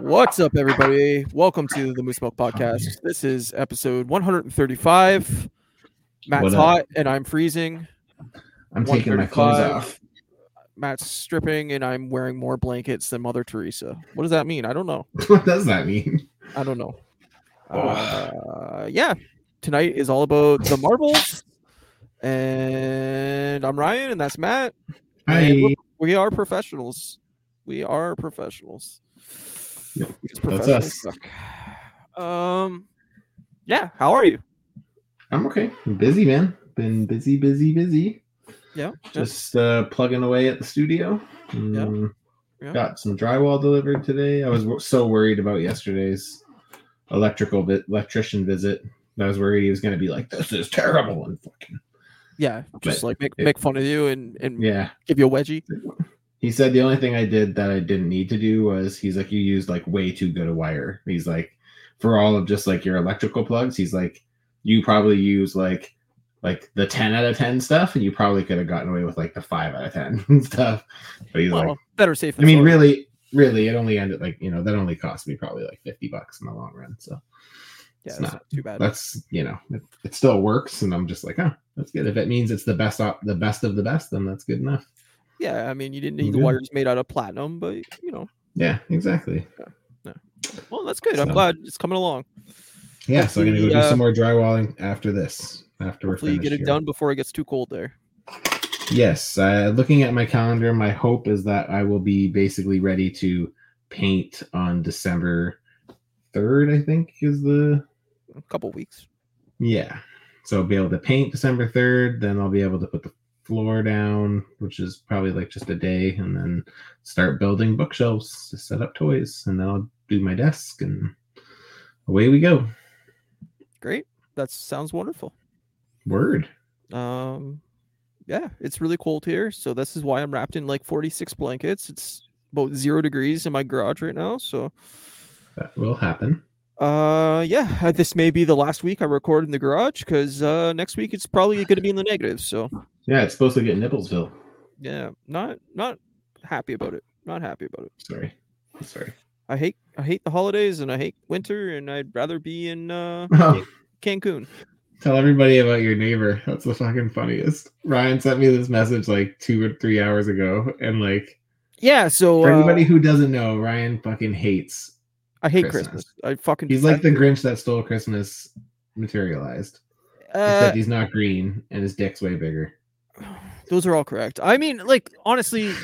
What's up, everybody? Welcome to the Moose Milk Podcast. This is episode 135. Matt's hot and I'm freezing. I'm taking my clothes off. Matt's stripping and I'm wearing more blankets than Mother Teresa. What does that mean? I don't know. what does that mean? I don't know. Oh. Uh, yeah, tonight is all about the Marvels. And I'm Ryan, and that's Matt. Hi. we're- we are professionals. We are professionals. Yeah, that's us. suck. Um, yeah. How are you? I'm okay. I'm busy, man. Been busy, busy, busy. Yeah. Just uh, plugging away at the studio. Mm, Yeah. Got some drywall delivered today. I was w- so worried about yesterday's electrical vi- electrician visit. I was worried he was going to be like, "This is terrible," and fucking yeah. Just But like make it- make fun of you and and yeah. give you a wedgie. He said the only thing I did that I didn't need to do was he's like, you used like way too good a wire. He's like, for all of just like your electrical plugs, he's like, you probably use like like the 10 out of 10 stuff, and you probably could have gotten away with like the 5 out of 10 stuff. But he's Well, like, better safe. I mean, really, really, it only ended like, you know, that only cost me probably like 50 bucks in the long run. So yeah, it's not too bad. that's, you know, it, it still works. And I'm just like, oh, that's good. If it means it's the best, op- the best of the best, then that's good enough. Yeah, I mean, you didn't need the wires made out of platinum, but you know, Yeah, exactly. Yeah. well, that's good. I'm glad it's coming along. Yeah, so I'm gonna go do uh, some more drywalling after this. After we're Hopefully, you get it here. done before it gets too cold there. Yes, uh, looking at my calendar, my hope is that I will be basically ready to paint on December third. I think is the A couple weeks. yeah. So I'll be able to paint December third. Then I'll be able to put the floor down, which is probably like just a day, and then start building bookshelves to set up toys, and then I'll do my desk, and away we go. Great. That sounds wonderful. Word. Um, yeah, it's really cold here, so this is why I'm wrapped in like 46 blankets. It's about zero degrees in my garage right now, so That will happen. Uh, yeah, uh, this may be the last week I record in the garage because uh, next week it's probably going to be in the negative. So Yeah, it's supposed to get Nibblesville. yeah, not not happy about it. Not happy about it. Sorry. Sorry. I hate I hate the holidays and I hate winter and I'd rather be in uh, Oh, Cancun. tell everybody about your neighbor. That's the fucking funniest. Ryan sent me this message like two or three hours ago, and like Yeah, so for uh, anybody who doesn't know, Ryan fucking hates. I hate Christmas. Christmas. I fucking He's like the Grinch that stole Christmas materialized, uh, except he's not green and his dick's way bigger. those are all correct. I mean, like honestly,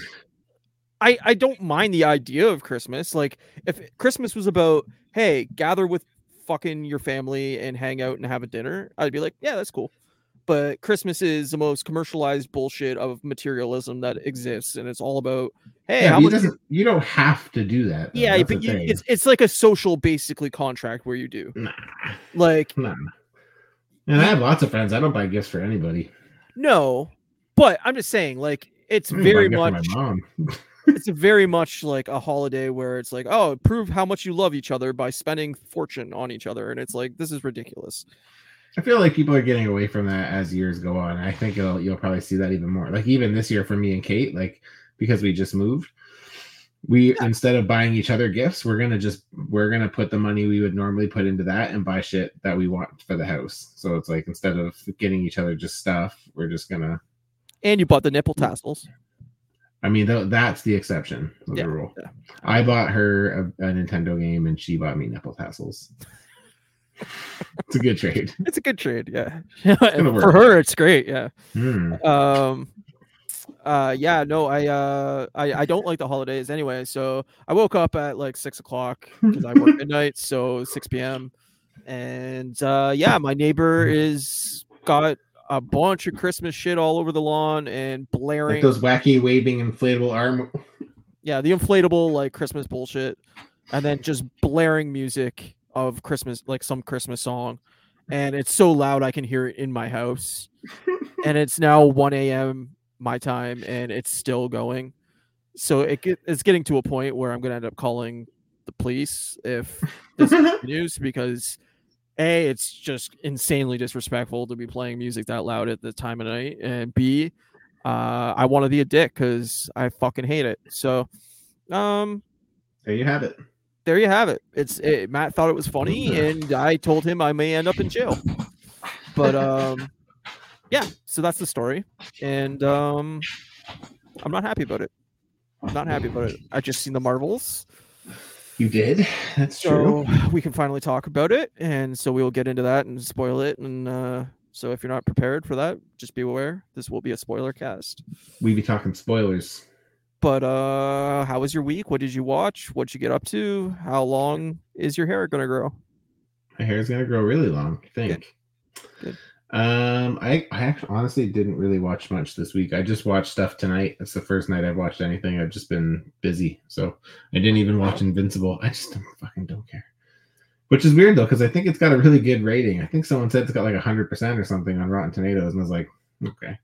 I I don't mind the idea of Christmas. Like if Christmas was about hey, gather with fucking your family and hang out and have a dinner, I'd be like, yeah, that's cool. But Christmas is the most commercialized bullshit of materialism that exists, and it's all about hey, yeah, how much? You don't have to do that. though. yeah, That's but you, it's it's like a social basically contract where you do nah, like nah. And I have lots of friends. I don't buy gifts for anybody. no, but I'm just saying like it's I don't buy a very much it's very much like a holiday where it's like, oh, prove how much you love each other by spending fortune on each other, and it's like this is ridiculous. I feel like people are getting away from that as years go on. I think it'll, you'll probably see that even more. Like even this year for me and Kate, like because we just moved, we instead of buying each other gifts, we're gonna just we're gonna put the money we would normally put into that and buy shit that we want for the house. So it's like instead of getting each other just stuff, we're just gonna. And you bought the nipple mm. tassels. I mean, th- that's the exception of Yeah, the rule. yeah. I bought her a, a Nintendo game and she bought me nipple tassels. It's a good trade. It's a good trade, yeah. For her, it's great, yeah. Hmm. Um, uh, yeah, no, I uh, I I don't like the holidays anyway. So I woke up at like six o'clock because I work at midnight, so six p.m. And uh, yeah, my neighbor is got a bunch of Christmas shit all over the lawn and blaring. Like those wacky waving inflatable arm. yeah, the inflatable like Christmas bullshit, and then just blaring music of Christmas, like some Christmas song, and it's so loud I can hear it in my house. and it's now 1 a.m. my time, and it's still going. So it get, it's getting to a point where I'm gonna end up calling the police if this continues because a it's just insanely disrespectful to be playing music that loud at the time of night, and b uh, I want to be a dick because I fucking hate it. So, um, There you have it. There you have it. It's it, Matt thought it was funny, and I told him I may end up in jail. But um, yeah. So that's the story, and um, I'm not happy about it. I'm not happy about it. I just seen the Marvels, You did. That's true. we can finally talk about it, and so we will get into that and spoil it. And uh, so if you're not prepared for that, just be aware this will be a spoiler cast. We be talking spoilers. But uh, how was your week? What did you watch? What'd you get up to? How long is your hair gonna grow? My hair's gonna grow really long. I think. Good. Um, I I actually honestly didn't really watch much this week. I just watched stuff tonight. It's the first night I've watched anything. I've just been busy, so I didn't even watch Invincible. I just don't, fucking don't care. Which is weird though, because I think it's got a really good rating. I think someone said it's got like hundred percent or something on Rotten Tomatoes, and I was like, okay.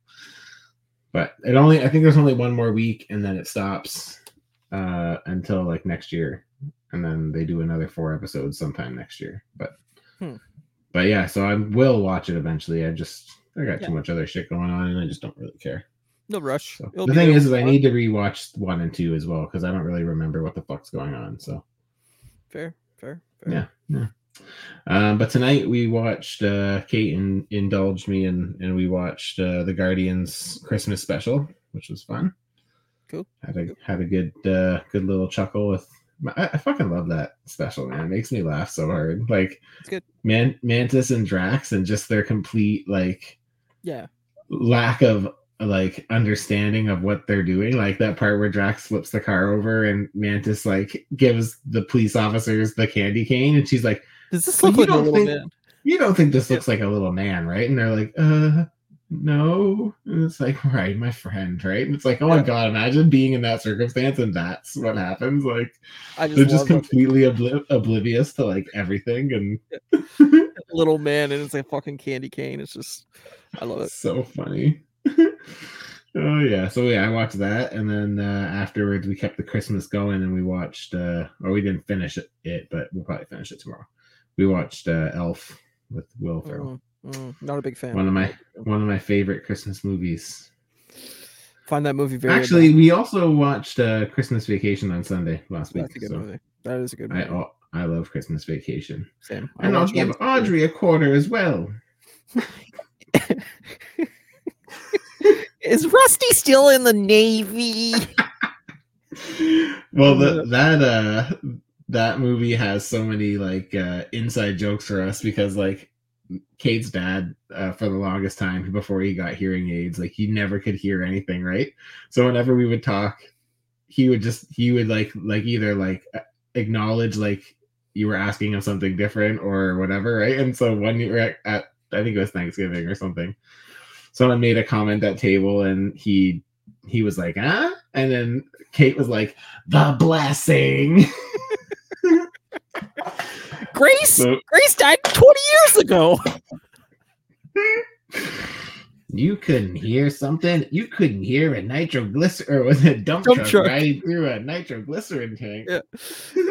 But it only I think there's only one more week, and then it stops uh until like next year, and then they do another four episodes sometime next year. But Hmm. but yeah, so I will watch it eventually. I just I got Yeah. too much other shit going on, and I just don't really care. No rush. So the thing is, is I need to rewatch one and two as well because I don't really remember what the fuck's going on. So fair, fair, fair. yeah, yeah. Um, but tonight we watched uh, Kate in, indulged me and and we watched uh, the Guardians Christmas special, which was fun. Cool. Had a had a good uh, good little chuckle with. I, I fucking love that special, man. It makes me laugh so hard. Like, It's good. Man, Mantis and Drax, and just their complete like Yeah, lack of like understanding of what they're doing like that part where drax flips the car over and mantis like gives the police officers the candy cane and she's like does this look you like a don't little think- man? you don't think this looks like a little man right and they're like uh no and it's like right my friend right and it's like oh my god imagine being in that circumstance and that's what happens like I just they're just completely obli- oblivious to like everything and little man, and it's a fucking candy cane. It's just, I love it. so funny. oh yeah, so yeah, I watched that, and then uh, afterwards we kept the Christmas going, and we watched, uh, or we didn't finish it, it, but we'll probably finish it tomorrow. We watched uh, Elf with Will Ferrell, Mm, mm, not a big fan. one of my one of my favorite Christmas movies. Find that movie very. Actually, we also watched uh, Christmas Vacation on Sunday last week. that's a good so movie. That is a good I oh, I love Christmas Vacation, Same. I and I'll give Audrey a quarter as well. Is Rusty still in the Navy? well the, that uh that movie has so many like uh inside jokes for us because like kate's dad uh, for the longest time before he got hearing aids like he never could hear anything right? So whenever we would talk he would just he would like like either like acknowledge like you were asking him something different or whatever right? And so one year at, at i think it was thanksgiving or something someone made a comment at table and he he was like ah and then kate was like the blessing Grace. so Grace died 20 years ago. you couldn't hear something you couldn't hear a nitroglycerin or was it a dump, Dump truck, truck. riding through a nitroglycerin tank Yeah.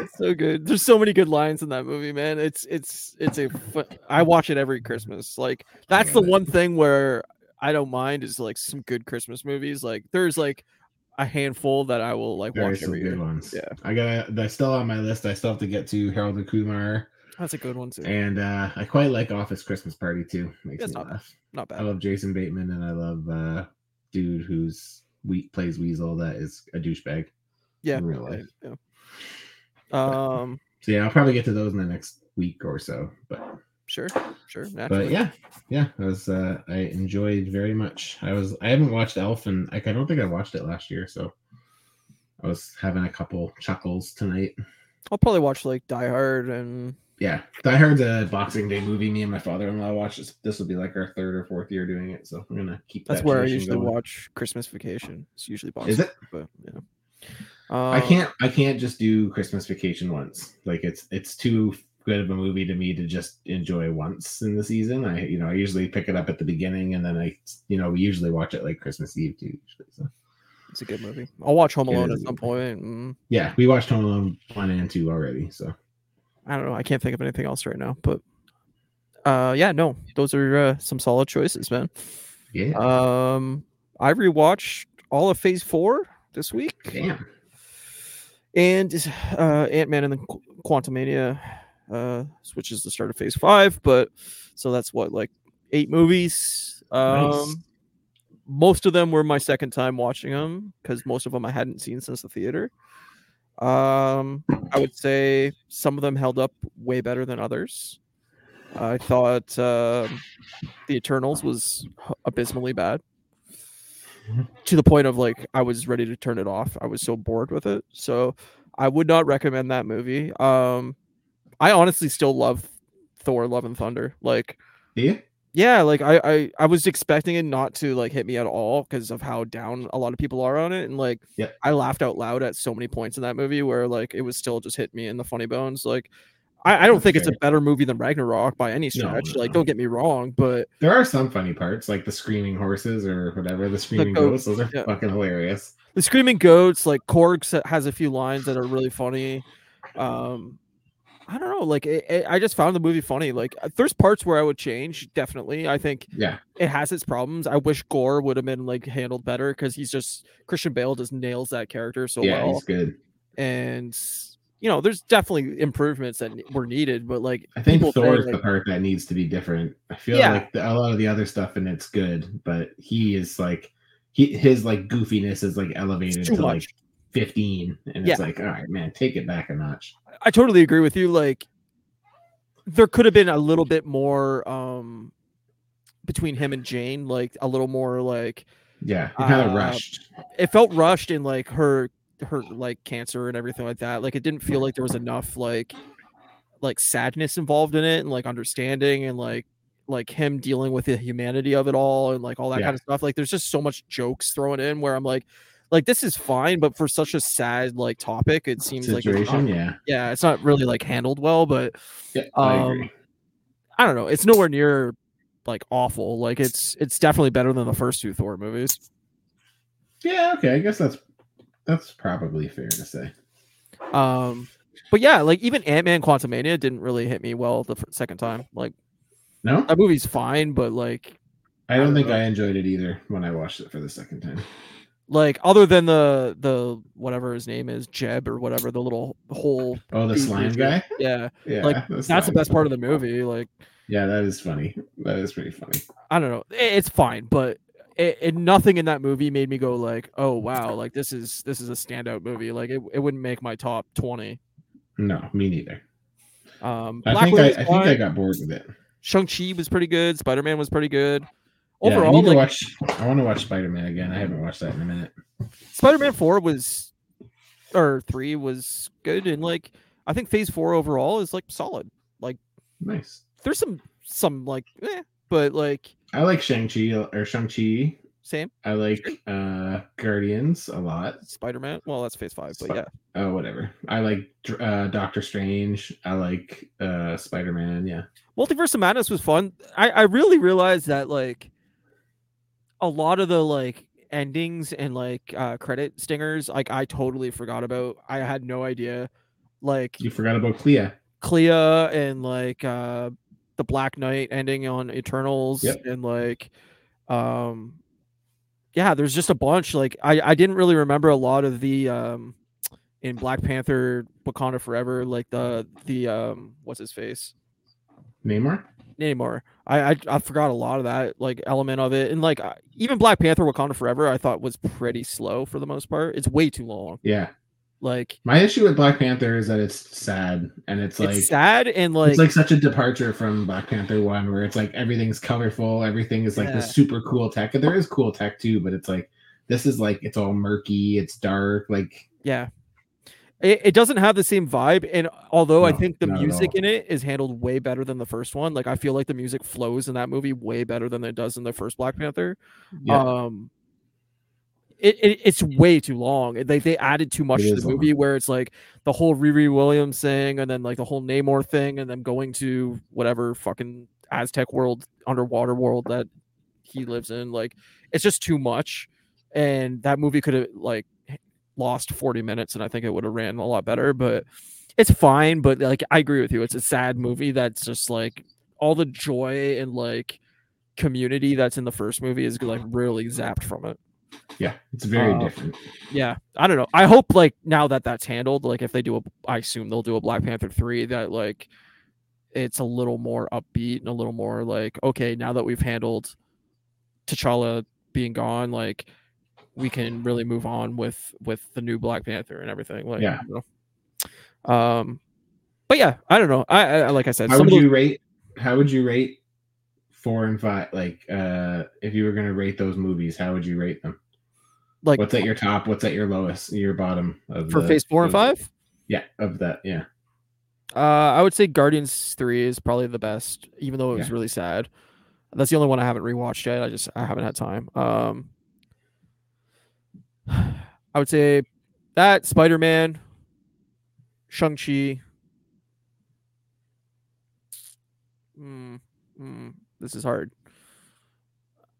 So good. There's so many good lines in that movie, man. It's it's it's a. Fu- I watch it every Christmas. Like that's the it. one thing where I don't mind is like some good Christmas movies. Like there's like a handful that I will like there are watch some every good year. ones Yeah. i got that's still on my list i still have to get to harold and kumar That's a good one too. and uh i quite like office christmas party too makes It's me not laugh Not bad. i love jason bateman and i love uh dude who's we plays weasel that is a douchebag Yeah. in real life Yeah. Um. so yeah i'll probably get to those in the next week or so but Sure. Sure. but yeah yeah i was uh i enjoyed very much i was i haven't watched elf and like i don't think i watched it last year so i was having a couple chuckles tonight I'll probably watch like Die Hard and yeah die hard's a boxing day movie me and my father-in-law watched this this will be like our third or fourth year doing it so i'm gonna keep that's that where I usually going. watch Christmas Vacation. It's usually Boston. is it But yeah. I Um, can't I can't just do Christmas Vacation once. Like it's it's too good of a movie to me to just enjoy once in the season. I you know I usually pick it up at the beginning and then I you know we usually watch it like Christmas Eve too. Usually, so It's a good movie. I'll watch Home Alone at some point. Mm, yeah, we watched Home Alone one and two already. So I don't know. I can't think of anything else right now. But uh, yeah, no, those are uh, some solid choices, man. yeah, Um, I rewatched all of Phase Four this week. damn. and uh, Ant Man and the Qu- Quantumania uh, switches the start of Phase Five. But so that's what like eight movies. Um, Nice. Most of them were my second time watching them because most of them I hadn't seen since the theater. Um, I would say some of them held up way better than others. I thought um the Eternals was abysmally bad to the point of like I was ready to turn it off. I was so bored with it. So I would not recommend that movie. Um I honestly still love Thor Love and Thunder. Like Yeah. Yeah, like I I, I was expecting it not to like hit me at all because of how down a lot of people are on it and like. I laughed out loud at so many points in that movie where like it was still just hit me in the funny bones. Like I, I don't That's think it's a better movie than Ragnarok by any stretch. no, like no. don't get me wrong, but There are some funny parts, like the screaming horses or whatever, the screaming goats, ghosts. Those are yeah. fucking hilarious. the screaming goats like korg has a few lines that are really funny um i don't know like it, it- i just found the movie funny like uh, there's parts where i would change definitely i think Yeah. it has its problems i wish Gorr would have been like handled better because he's just christian bale just nails that character so yeah, well he's good. and you know there's definitely improvements that were needed but like I think say, Thor's like- the part that needs to be different. I feel Yeah. like the, a lot of the other stuff and it's good, but he is like he his like goofiness is like elevated too to much like 15 and Yeah. it's like all right man take it back a notch I totally agree with you. Like, there could have been a little bit more um between him and Jane, like a little more like yeah kind of Uh, rushed it felt rushed in like her her like cancer and everything like that. Like it didn't feel like there was enough like like sadness involved in it and like understanding and like like him dealing with the humanity of it all and like all that Yeah. kind of stuff. Like there's just so much jokes thrown in where I'm like like this is fine, but for such a sad like topic, it seems like it's not, yeah yeah, it's not really like handled well, but yeah i um, agree I don't know. It's nowhere near like awful. Like it's it's definitely better than the first two Thor movies. yeah okay i guess that's that's probably fair to say Um, but yeah, like even Ant Man Quantumania didn't really hit me well the second time. Like no that movie's fine, but like i don't don't think know. i enjoyed it either when i watched it for the second time like other than the the whatever his name is Jeb or whatever the little whole oh the slime guy yeah yeah Like, that's the best part of the movie. Like yeah that is funny that is pretty funny I don't know, it's fine, but. It, it, nothing in that movie made me go like, oh wow, like this is this is a standout movie. Like it, it wouldn't make my top twenty. no me neither Um, i Black think I, I think i got bored with it Shang Chi was pretty good. Spider Man was pretty good. Yeah, I Overall, like watch i want to watch spider-man again i haven't watched that in a minute Spider Man Four was, or three was good, and like I think Phase Four overall is like solid. Like nice There's some some like, eh, but like I like Shang-Chi or Shang-Chi. same I like uh Guardians a lot. Spider Man. Well, that's Phase Five, but yeah, Oh, whatever. I like uh Doctor Strange. I like uh Spider-Man. Yeah. Multiverse of Madness was fun. I I really realized that like a lot of the like endings and like uh credit stingers, like I totally forgot about. I had no idea. Like You forgot about Clea. Clea and like uh the Black Knight ending on Eternals Yep. and like um yeah, there's just a bunch. Like I I didn't really remember a lot of the um in Black Panther Wakanda Forever, like the the um what's his face? Namor. Namor. I, I I forgot a lot of that like element of it, and like even Black Panther Wakanda Forever, I thought was pretty slow for the most part. It's way too long. Yeah. Like My issue with Black Panther is that it's sad and it's like it's sad and like, it's like such a departure from Black Panther one where it's like everything's colorful, everything is like Yeah. the super cool tech. And there is cool tech too, but it's like this is like it's all murky, it's dark, like Yeah. It, it doesn't have the same vibe. And although I think the music in it is handled way better than the first one, like I feel like the music flows in that movie way better than it does in the first Black Panther. yeah. Um it, it it's way too long. They they added too much It to the long. movie where it's like the whole Riri Williams thing and then like the whole Namor thing and then going to whatever fucking Aztec world, underwater world that he lives in. Like it's just too much. And that movie could have like lost 40 minutes and I think it would have ran a lot better, but it's fine. But like I agree with you. It's a sad movie that's just like all the joy and like community that's in the first movie is like really zapped from it. Yeah, it's very Uh, different. Yeah, I don't know. I hope like now that that's handled, like if they do a, I assume they'll do a Black Panther three that like it's a little more upbeat and a little more like okay, now that we've handled T'Challa being gone, like we can really move on with with the new Black Panther and everything. Like, Yeah. you know. Um, but yeah, I don't know. I, I like I said, How would those- you rate? How would you rate four and five? Like, uh if you were gonna rate those movies, how would you rate them? like What's at your top? What's at your lowest? Your bottom of for the- Phase four and five? Yeah, of that. Yeah, Uh, I would say Guardians Three is probably the best, even though it was Yeah. really sad. That's the only one I haven't rewatched yet. I just I haven't had time. Um, I would say that Spider Man, Shang Chi. Mm, mm, this is hard.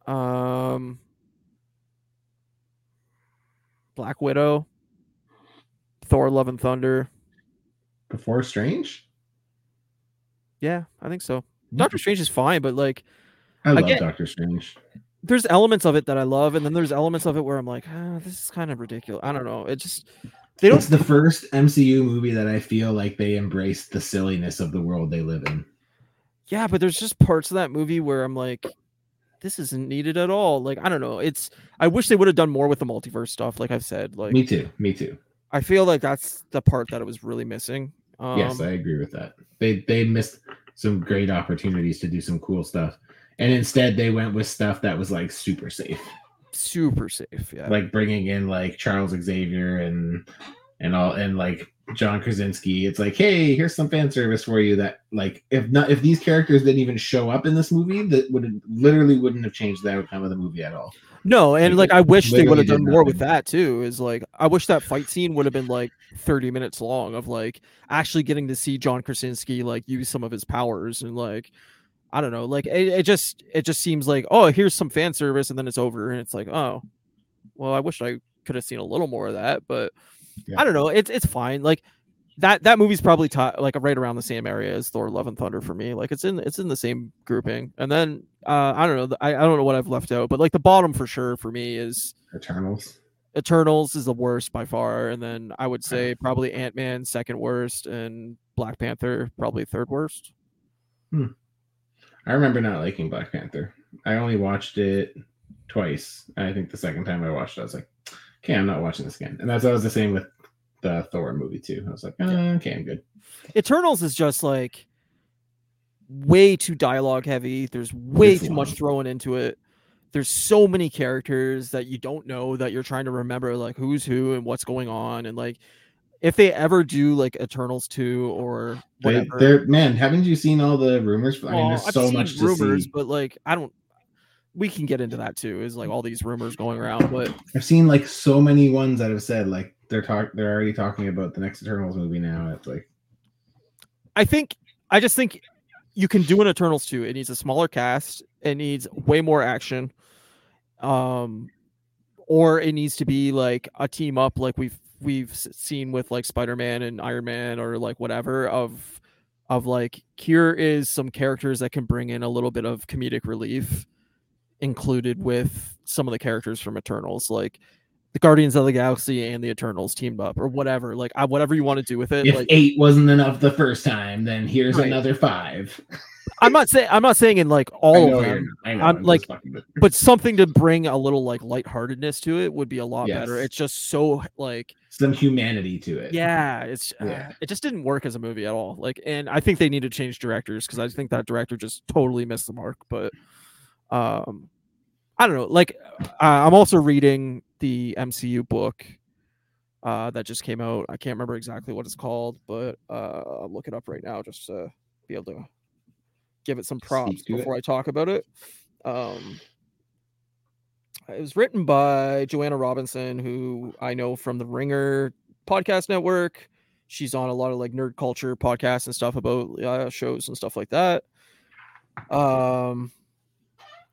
Um, Black Widow, Thor: Love and Thunder. before Strange. Yeah, I think so. Doctor Strange is fine, but like I love Again- Doctor Strange. There's elements of it that I love, and then there's elements of it where I'm like, ah, this is kind of ridiculous. I don't know. It just they don't. It's the first MCU movie that I feel like they embrace the silliness of the world they live in. Yeah, but there's just parts of that movie where I'm like, this isn't needed at all. Like I don't know. It's I wish they would have done more with the multiverse stuff. Like I've said, like Me too. Me too. I feel like that's the part that it was really missing. Um, yes, I agree with that. They they missed some great opportunities to do some cool stuff, and instead they went with stuff that was like super safe, super safe. Yeah, like bringing in like Charles Xavier and and all and like John Krasinski. It's like, hey, here's some fan service for you. That like if not if these characters didn't even show up in this movie, that would literally wouldn't have changed the outcome of the movie at all. no, and like, like I wish they would have done more with that too. Is like I wish that fight scene would have been like 30 minutes long of like actually getting to see John Krasinski like use some of his powers and like I don't know, like it, it just it just seems like oh here's some fan service and then it's over and it's like oh well I wish I could have seen a little more of that but Yeah. I don't know it's it's fine like that that movie's probably ti like right around the same area as Thor: Love and Thunder for me. Like it's in it's in the same grouping. And then uh I don't know I, I don't know what I've left out, but like the bottom for sure for me is Eternals. Eternals is the worst by far, and then I would say probably Ant Man second worst, and Black Panther probably third worst. I remember not liking Black Panther. I only watched it twice. I think the second time I watched it, I was like, okay, I'm not watching this again. And that's that was the same with the Thor movie too. I was like, uh, okay, I'm good. Eternals is just like way too dialogue heavy. There's way It's too much thrown into it. There's so many characters that you don't know that you're trying to remember like who's who and what's going on and like if they ever do like Eternals 2 or whatever. they're man, haven't you seen all the rumors? I mean, there's so much to rumors, see. but like I don't we can get into that too, is like all these rumors going around. But I've seen like so many ones that have said like they're talk they're already talking about the next Eternals movie now. It's like I think I just think you can do an Eternals 2. It needs a smaller cast. It needs way more action. Um or it needs to be like a team up like we've we've seen with like Spider-Man and Iron Man or like whatever of of like here is some characters that can bring in a little bit of comedic relief included with some of the characters from Eternals like the Guardians of the Galaxy and the Eternals teamed up or whatever like I, whatever you want to do with it if like eight wasn't enough the first time, then here's Right. another five. I'm not saying I'm not saying in like all know of them, I know, I'm I'm like- just fucking with- but something to bring a little like lightheartedness to it would be a lot better. It's just so like some humanity to it. yeah, it's uh, it just didn't work as a movie at all. Like, and I think they need to change directors because I think that director just totally missed the mark. But um, I don't know. Like, uh, I'm also reading the MCU book uh that just came out. I can't remember exactly what it's called, but uh, I'll look it up right now just to be able to give it some props to it. before I talk about it. Um, it was written by Joanna Robinson, who I know from the Ringer podcast network. She's on a lot of like nerd culture podcasts and stuff about uh, shows and stuff like that. Um,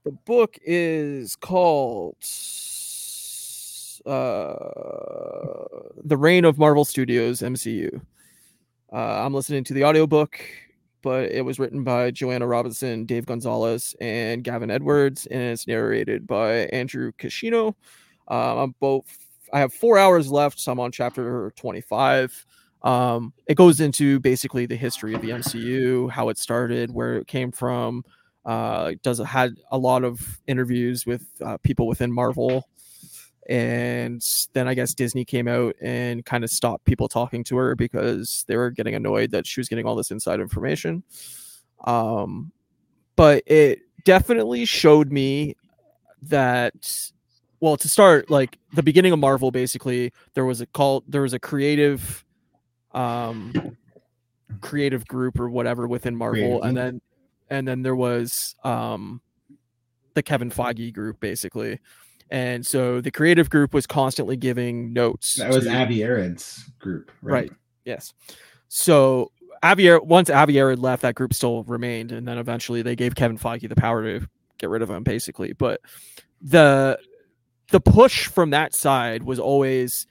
the book is called uh, The Reign of Marvel Studios MCU. Uh, I'm listening to the audiobook, but it was written by Joanna Robinson, Dave Gonzalez, and Gavin Edwards, and it's narrated by Andrew Kashino. Uh, I'm both. I have four hours left, so I'm on chapter 25. Um, it goes into basically the history of the MCU, how it started, where it came from. Uh, does it had a lot of interviews with uh, people within Marvel, and then I guess Disney came out and kind of stopped people talking to her because they were getting annoyed that she was getting all this inside information. Um, but it definitely showed me that well to start like the beginning of marvel basically there was a call there was a creative um creative group or whatever within marvel. And then and then there was um the kevin feige group basically and so the creative group was constantly giving notes That was to- Avi Arad's group, right? Right. Yes. So Avier once Avier had left, that group still remained, and then eventually they gave Kevin Feige the power to get rid of him, basically. But the the push from that side was always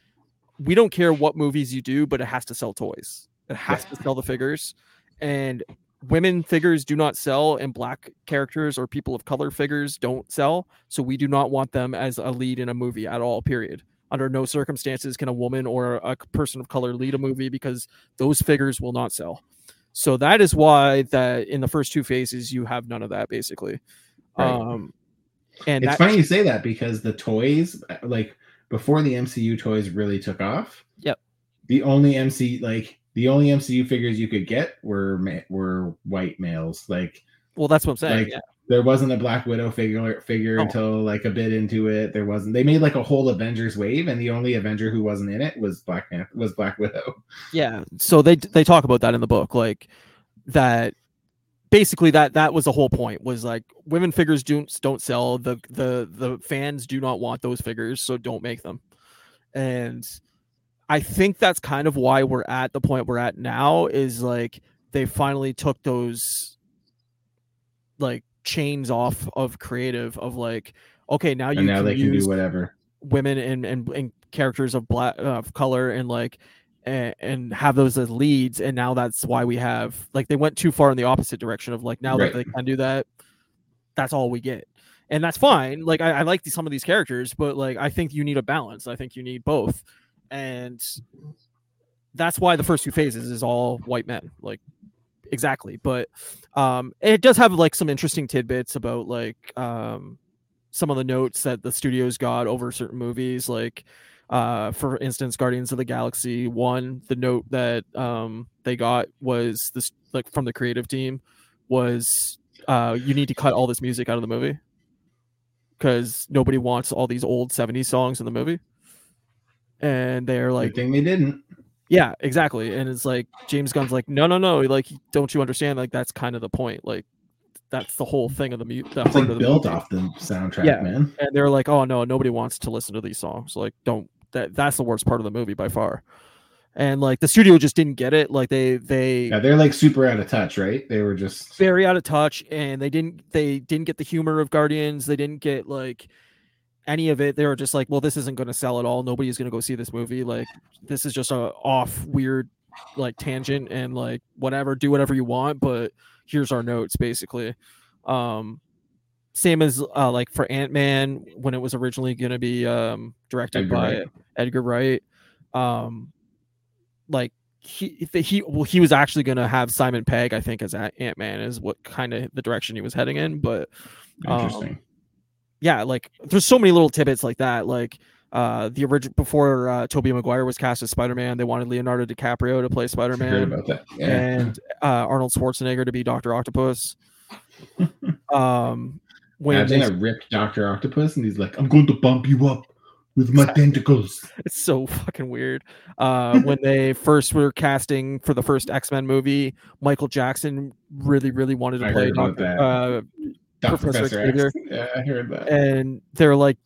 we don't care what movies you do, but it has to sell toys. It has to sell the figures. And women figures do not sell and black characters or people of color figures don't sell. So we do not want them as a lead in a movie at all, period. Under no circumstances can a woman or a person of color lead a movie because those figures will not sell. So that is why that in the first two phases you have none of that basically. Right. Um and it's that, funny you say that because the toys, like before the MCU toys really took off. Yep. The only MC like the only MCU figures you could get were ma- were white males. Like well that's what I'm saying. like yeah. there wasn't a Black Widow figure figure No. until like a bit into it. There wasn't. They made like a whole Avengers wave, and the only Avenger who wasn't in it was Black was Black Widow. Yeah. So they they talk about that in the book, like that. Basically, that that was the whole point. Was like women figures don't don't sell. The the the fans do not want those figures, so don't make them. And I think that's kind of why we're at the point we're at now. Is like they finally took those like chains off of creative of like okay now you and now can they can do whatever. women and and, and characters of black uh, of color and like and, and have those as leads and now that's why we have like they went too far in the opposite direction of like now Right. that they can do that that's all we get and that's fine like i, I like these, some of these characters but like i think you need a balance i think you need both and that's why the first two phases is all white men like exactly. But um it does have like some interesting tidbits about like um some of the notes that the studios got over certain movies like uh for instance guardians of the galaxy one the note that um they got was this like from the creative team was uh you need to cut all this music out of the movie because nobody wants all these old 70s songs in the movie and they're Like like thing they didn't. yeah, exactly. And it's like James Gunn's like, no, no, no. Like, don't you understand? Like, that's kind of the point. Like, that's the whole thing of the mute. The It's like of the built movie. off the soundtrack, Yeah. man. And they're like, oh no, nobody wants to listen to these songs. Like, don't. That that's the worst part of the movie by far. And like the studio just didn't get it. Like they they Yeah, they're like super out of touch, right? They were just very out of touch and they didn't they didn't get the humor of guardians they didn't get like any of it they were just like well this isn't going to sell at all nobody's going to go see this movie like this is just a off weird like tangent and like whatever do whatever you want but here's our notes basically um same as uh like for ant-man when it was originally going to be um directed Edgar by Wright. edgar wright um like he he well he was actually going to have Simon Pegg I think as Ant Man is what kind of the direction he was heading in but um, interesting. Yeah like there's so many little tidbits like that like uh the original before uh Tobey Maguire was cast as Spider-Man they wanted Leonardo DiCaprio to play Spider-Man. Yeah. and uh Arnold Schwarzenegger to be Dr. Octopus um when Imagine they- ripped Doctor Octopus, and he's like, "I'm going to bump you up with my tentacles." it's so fucking weird. Uh, when they first were casting for the first X Men movie, Michael Jackson really, really wanted to I play Doctor. that. Uh, Dr. Professor Professor X. Xavier. Yeah, I heard that. and they're like,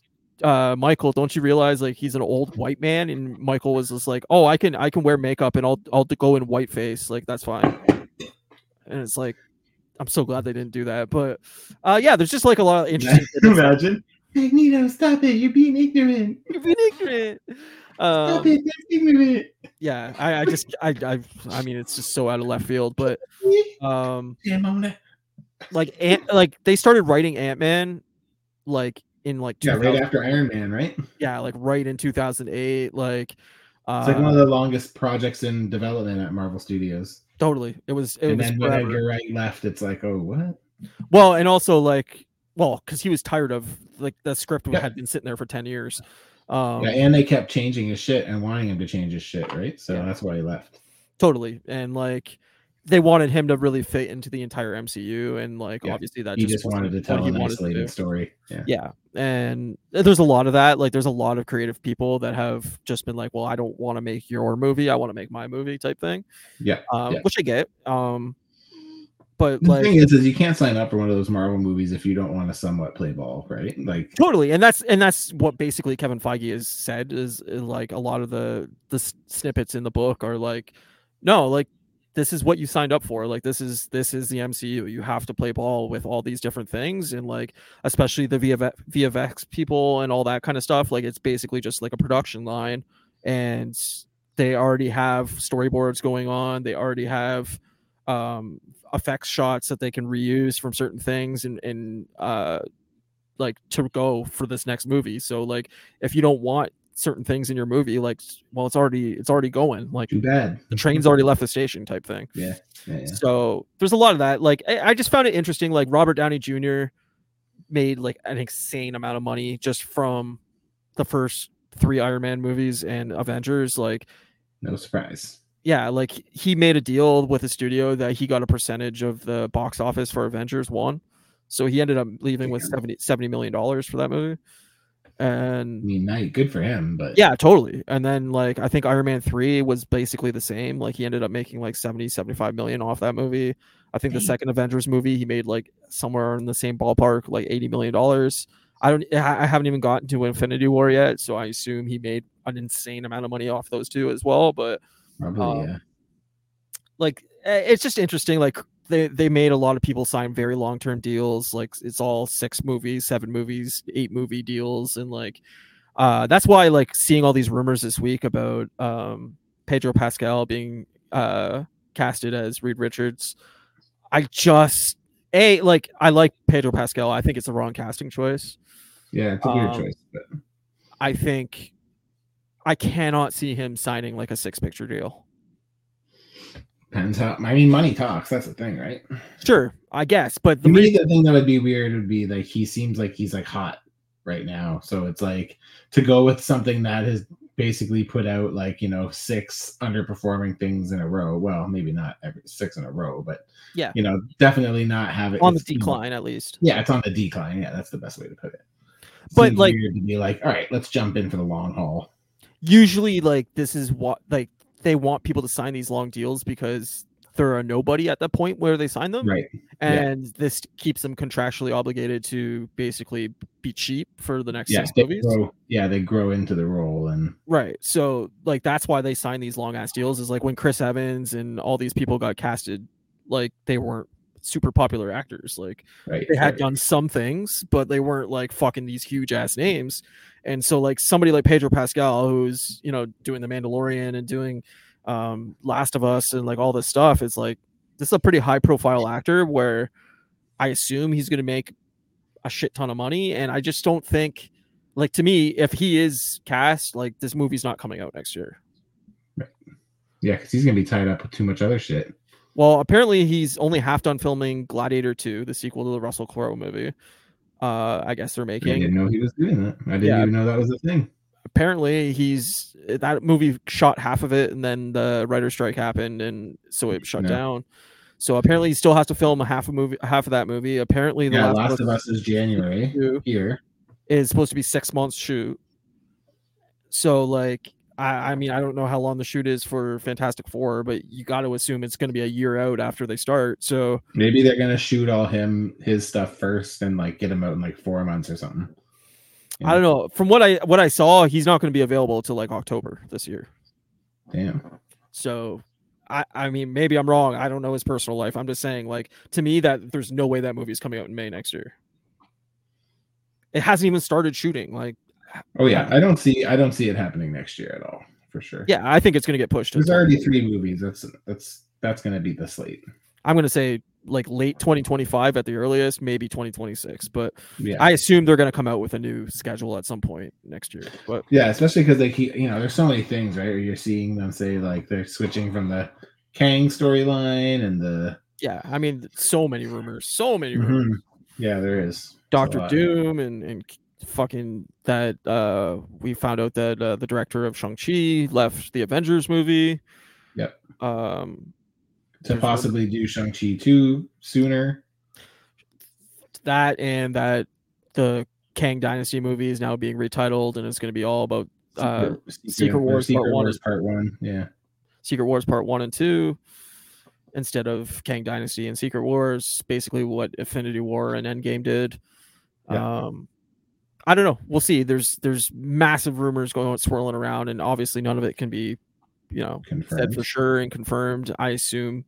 uh, "Michael, don't you realize like he's an old white man?" And Michael was just like, "Oh, I can, I can wear makeup and I'll, I'll go in white face. Like that's fine." And it's like, I'm so glad they didn't do that. But uh, yeah, there's just like a lot of interesting. tidbits. Imagine. Magneto, stop it! You're being ignorant. You're being ignorant. Stop Um, it! That's ignorant. yeah, I, I just, I, I, I mean, it's just so out of left field. But um, Damn, Mona. Like ant like they started writing ant-man like in like Yeah, right after Iron Man, right? Yeah, like right in 2008. Like, uh, like one of the longest projects in development at Marvel Studios. totally. It was it and was then when. Edgar Wright left, it's like, oh, what? well, and also like well, because he was tired of like the script Yeah. had been sitting there for 10 years. Um, yeah, and they kept changing his shit and wanting him to change his shit, right? So Yeah. that's why he left. totally and like they wanted him to really fit into the entire mcu and like Yeah, obviously that He just wasn't wanted to tell an isolated story. Yeah. yeah and there's a lot of that like there's a lot of creative people that have just been like well i don't want to make your movie i want to make my movie type thing Yeah. um, Yeah. which i get um but The like thing is, is you can't sign up for one of those Marvel movies if you don't want to somewhat play ball, right? Like, totally and that's and that's what basically kevin feige has said is, is like a lot of the the s- snippets in the book are like no like this is what you signed up for. Like this is this is the mcu you have to play ball with all these different things. And like especially the VFX, vfx people and all that kind of stuff like it's basically just like a production line. And they already have storyboards going on. They already have um effects shots that they can reuse from certain things and and uh like to go for this next movie. So like if you don't want certain things in your movie, like well it's already it's already going. Like too bad. the train's already left the station type thing. Yeah. Yeah. yeah. So there's a lot of that. Like I, I just found it interesting. Like Robert Downey Jr. made like an insane amount of money just from the first three Iron Man movies and Avengers. Like No surprise. yeah, like he made a deal with a studio that he got a percentage of the box office for Avengers 1. So he ended up leaving with Damn. 70, 70 million dollars for that movie. I mean, night, good for him, but yeah, totally. And then like I think Iron Man 3 was basically the same. Like he ended up making like 70 75 million off that movie. I think the second Avengers movie he made like somewhere in the same ballpark like 80 million dollars. I don't I I haven't even gotten to Infinity War yet, so I assume he made an insane amount of money off those two as well, but probably um, yeah. like eh, it's just interesting like they they made a lot of people sign very long term deals like it's all six movies seven movies eight movie deals and like uh that's why like seeing all these rumors this week about um pedro pascal being uh casted as reed richards. I just a like i like pedro pascal. I think it's the wrong casting choice. Yeah, it's a weird um, choice, but i think i cannot see him signing like a six picture deal depends how. I mean, money talks. That's the thing, right? sure i guess but To the me, the thing that would be weird would be like he seems like he's like hot right now. So it's like to go with something that has basically put out like you know six underperforming things in a row. Well, maybe not every six in a row, but Yeah. you know, definitely not have it on the it's, you know, decline at least Yeah, it's on the decline. Yeah, that's the best way to put it. But, Seems like- weird to be like, all right, let's jump in for the long haul. usually like this is what like they want people to sign these long deals because there are nobody at the point where they sign them Right. yeah. and this keeps them contractually obligated to basically be cheap for the next Yeah. six They movies grow, yeah, they grow into the role and right so like that's why they sign these long ass deals is like when chris evans and all these people got casted like they weren't super popular actors like right. they had right. done some things, but they weren't like fucking these huge ass names. And so like somebody like Pedro Pascal, who's you know doing the Mandalorian and doing um Last of Us and like all this stuff, is like this is a pretty high profile actor where I assume he's gonna make a shit ton of money. And I just don't think like to me, if he is cast, like this movie's not coming out next year. Yeah, because he's gonna be tied up with too much other shit. Well, apparently he's only half done filming Gladiator 2, the sequel to the Russell Crowe movie. Uh, I guess they're making. I didn't know he was doing that. I didn't Yeah. even know that was a thing. apparently he's that movie shot half of it and then the writer's strike happened and so it shut No. down so apparently he still has to film a half a movie half of that movie apparently the Yeah, last, Last of Us is January here. is supposed to be six months shoot so like I, I mean i don't know how long the shoot is for fantastic four but you got to assume it's going to be a year out after they start so Maybe they're gonna shoot all him his stuff first and like get him out in like four months or something. i don't know from what i what i saw he's not going to be available till like october this year Damn. So I I mean maybe I'm wrong. I don't know his personal life. I'm just saying like to me that there's no way that movie's coming out in May next year. It hasn't even started shooting. Like Oh yeah, I don't see I don't see it happening next year at all for sure. yeah, I think it's going to get pushed. There's already three movies. That's that's that's gonna be the slate. I'm going to say like late 2025 at the earliest, maybe 2026. But Yeah. I assume they're going to come out with a new schedule at some point next year. But Yeah, especially because they keep, you know, there's so many things, right? Where you're seeing them say like they're switching from the Kang storyline and the yeah, I mean, so many rumors, so many rumors. Mhm. yeah, there is Doctor. Doom and and fucking that uh we found out that uh, the director of Shang-Chi left the Avengers movie. Yep. Um to possibly do Shang Chi two sooner. that and that the Kang Dynasty movie is now being retitled and it's going to be all about uh Secret or Wars Part One Wars is- Part One. Yeah, Secret Wars Part 1 and 2 instead of Kang Dynasty and Secret Wars, basically what Infinity War and Endgame did. Yeah. Um I don't know. We'll see. There's there's massive rumors going on swirling around and obviously none of it can be, you know, said for sure and confirmed. I assume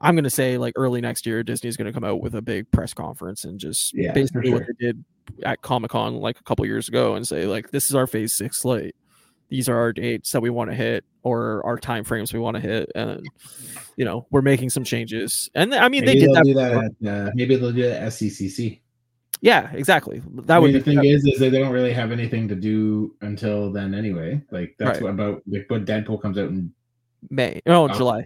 I'm going to say like early next year Disney's going to come out with a big press conference and just Yeah, basically what they did at Comic-Con like a couple years ago and say like this is our phase 6 slate. These are our dates that we want to hit or our time frames we want to hit and you know, we're making some changes. And I mean maybe they did they'll that. do that at uh, maybe they'll do it at SCCC. Yeah, exactly. That I would mean, be the thing is, is that they don't really have anything to do until then anyway. Like that's Right. what about like what Deadpool comes out in May. No, Oh, July.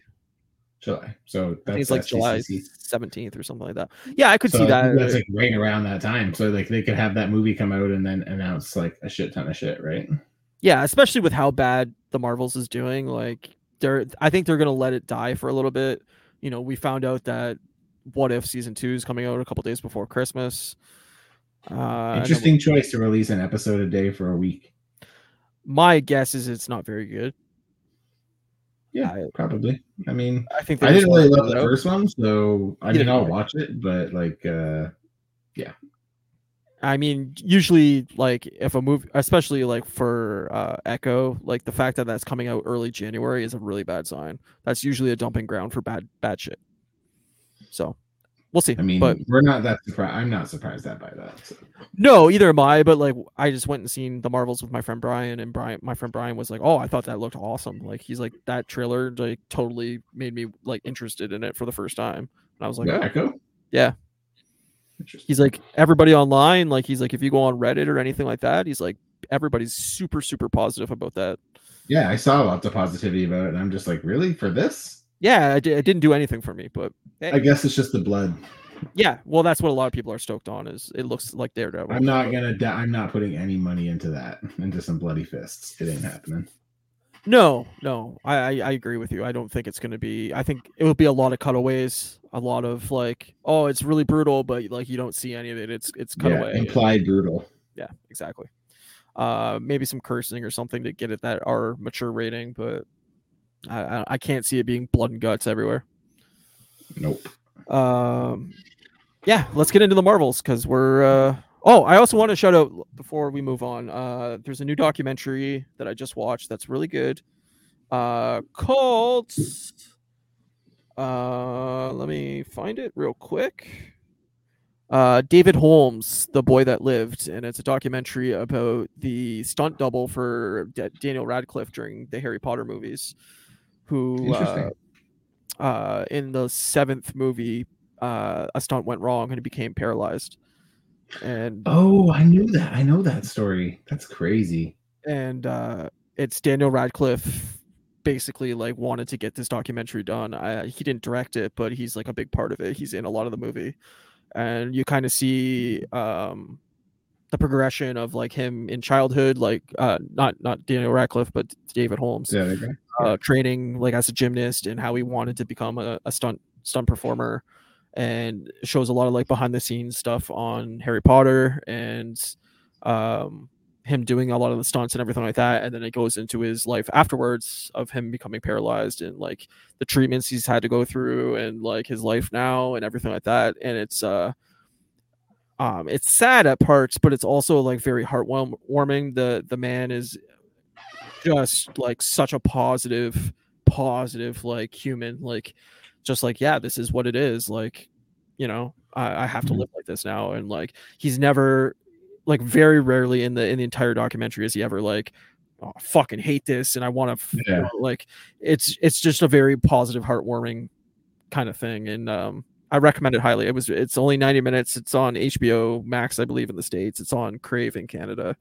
July. So that's it's like July 17th or something like that. Yeah, I could So see that. that's like right around that time. So like they could have that movie come out and then announce like a shit ton of shit, right? yeah especially with how bad the marvels is doing like they're i think they're gonna let it die for a little bit you know we found out that what if season two is coming out a couple days before christmas uh Interesting choice to release an episode a day for a week. my guess is it's not very good Yeah, I- probably. I mean, i think I didn't really love the first one, so I mean, did I'll watch it, but like, uh yeah. i mean usually like if a movie especially like for uh echo like the fact that that's coming out early january is a really bad sign that's usually a dumping ground for bad bad shit so we'll see I mean, but we're not that surprised. I'm not surprised that by that. So. No, either am I. But like, I just went and seen the Marvels with my friend Brian, and Brian, my friend Brian, was like, "Oh, I thought that looked awesome." Like, he's like, "That trailer like totally made me like interested in it for the first time." And I was like, yeah, "Oh." Echo. Yeah. "He's like everybody online, like he's like if you go on Reddit or anything like that, he's like everybody's super super positive about that." Yeah, I saw lots of positivity about it, and I'm just like, really for this? Yeah, it, it didn't do anything for me, but I guess it's just the blood. yeah, well, that's what a lot of people are stoked on. Is it looks like Daredevil? I'm not gonna. Da- I'm not putting any money into that, into some bloody fists. It ain't happening. No, no, I, I I agree with you. I don't think it's going to be. I think it will be a lot of cutaways, a lot of like, oh, it's really brutal, but like you don't see any of it. It's it's Yeah, cutaway. implied brutal. yeah, exactly. Uh, maybe some cursing or something to get it that our mature rating, but I I, can't see it being blood and guts everywhere. Nope. Um, yeah, let's get into the Marvels because we're. Uh, oh, I also want to shout out before we move on. Uh, there's a new documentary that I just watched that's really good. Uh, called. Uh, let me find it real quick. Uh, David Holmes, the boy that lived, and it's a documentary about the stunt double for D- Daniel Radcliffe during the Harry Potter movies, who uh, uh, in the seventh movie, uh, a stunt went wrong and he became paralyzed. And Oh, I knew that. I know that story. That's crazy. and uh, it's Daniel Radcliffe basically like wanted to get this documentary done. I, he didn't direct it, but he's like a big part of it. He's in a lot of the movie, and you kind of see um, the progression of like him in childhood, like uh, not not Daniel Radcliffe, but David Holmes. Yeah, okay. uh, training like as a gymnast and how he wanted to become a, a stunt stunt performer and shows a lot of like behind the scenes stuff on Harry Potter and um him doing a lot of the stunts and everything like that and then it goes into his life afterwards of him becoming paralyzed and like the treatments he's had to go through and like his life now and everything like that and it's uh um it's sad at parts but it's also like very heartwarming the the man is just like such a positive positive like human like just like yeah this is what it is like you know i, I have to Mhm. live like this now and like he's never like very rarely in the in the entire documentary is he ever like oh, I fucking hate this and i want to Yeah. like it's it's just a very positive heartwarming kind of thing and um I recommend it highly. It was it's only 90 minutes. It's on HBO Max, I believe, in the States. It's on Crave in Canada.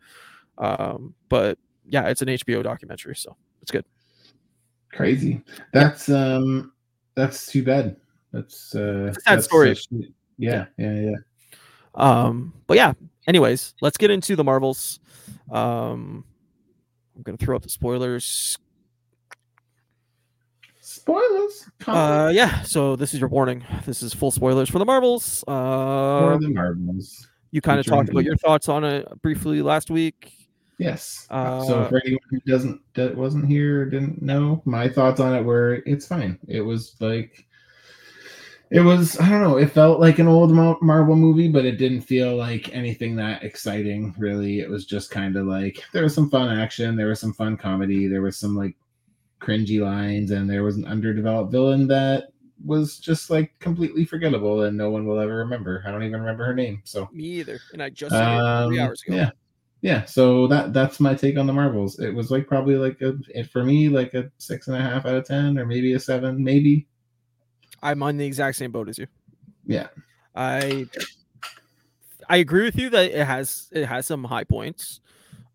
Um, but yeah, it's an HBO documentary, so it's good. Crazy. That's um that's too bad. That's uh sad that's story. such- yeah, yeah, yeah. Um, but yeah, anyways, let's get into the Marvels. Um, I'm gonna throw up the spoilers. Spoilers. Uh, yeah. So this is your warning. This is full spoilers for the Marvels. for Uh, the Marvels. you kind of talked about your thoughts on it briefly last week. Yes. Uh, so for anyone who doesn't that wasn't here or didn't know, my thoughts on it were it's fine. It was like it was I don't know, it felt like an old Mar- Marvel movie, but it didn't feel like anything that exciting really. It was just kind of like there was some fun action, there was some fun comedy, there was some like cringy lines and there was an underdeveloped villain that was just like completely forgettable and no one will ever remember. I don't even remember her name. So Me either. And I just saw it three um, hours ago. Yeah, yeah. So that that's my take on the Marvels. It was like probably like a it, for me like a six and a half out of ten, or maybe a seven, maybe. I'm on the exact same boat as you. Yeah, I I agree with you that it has it has some high points.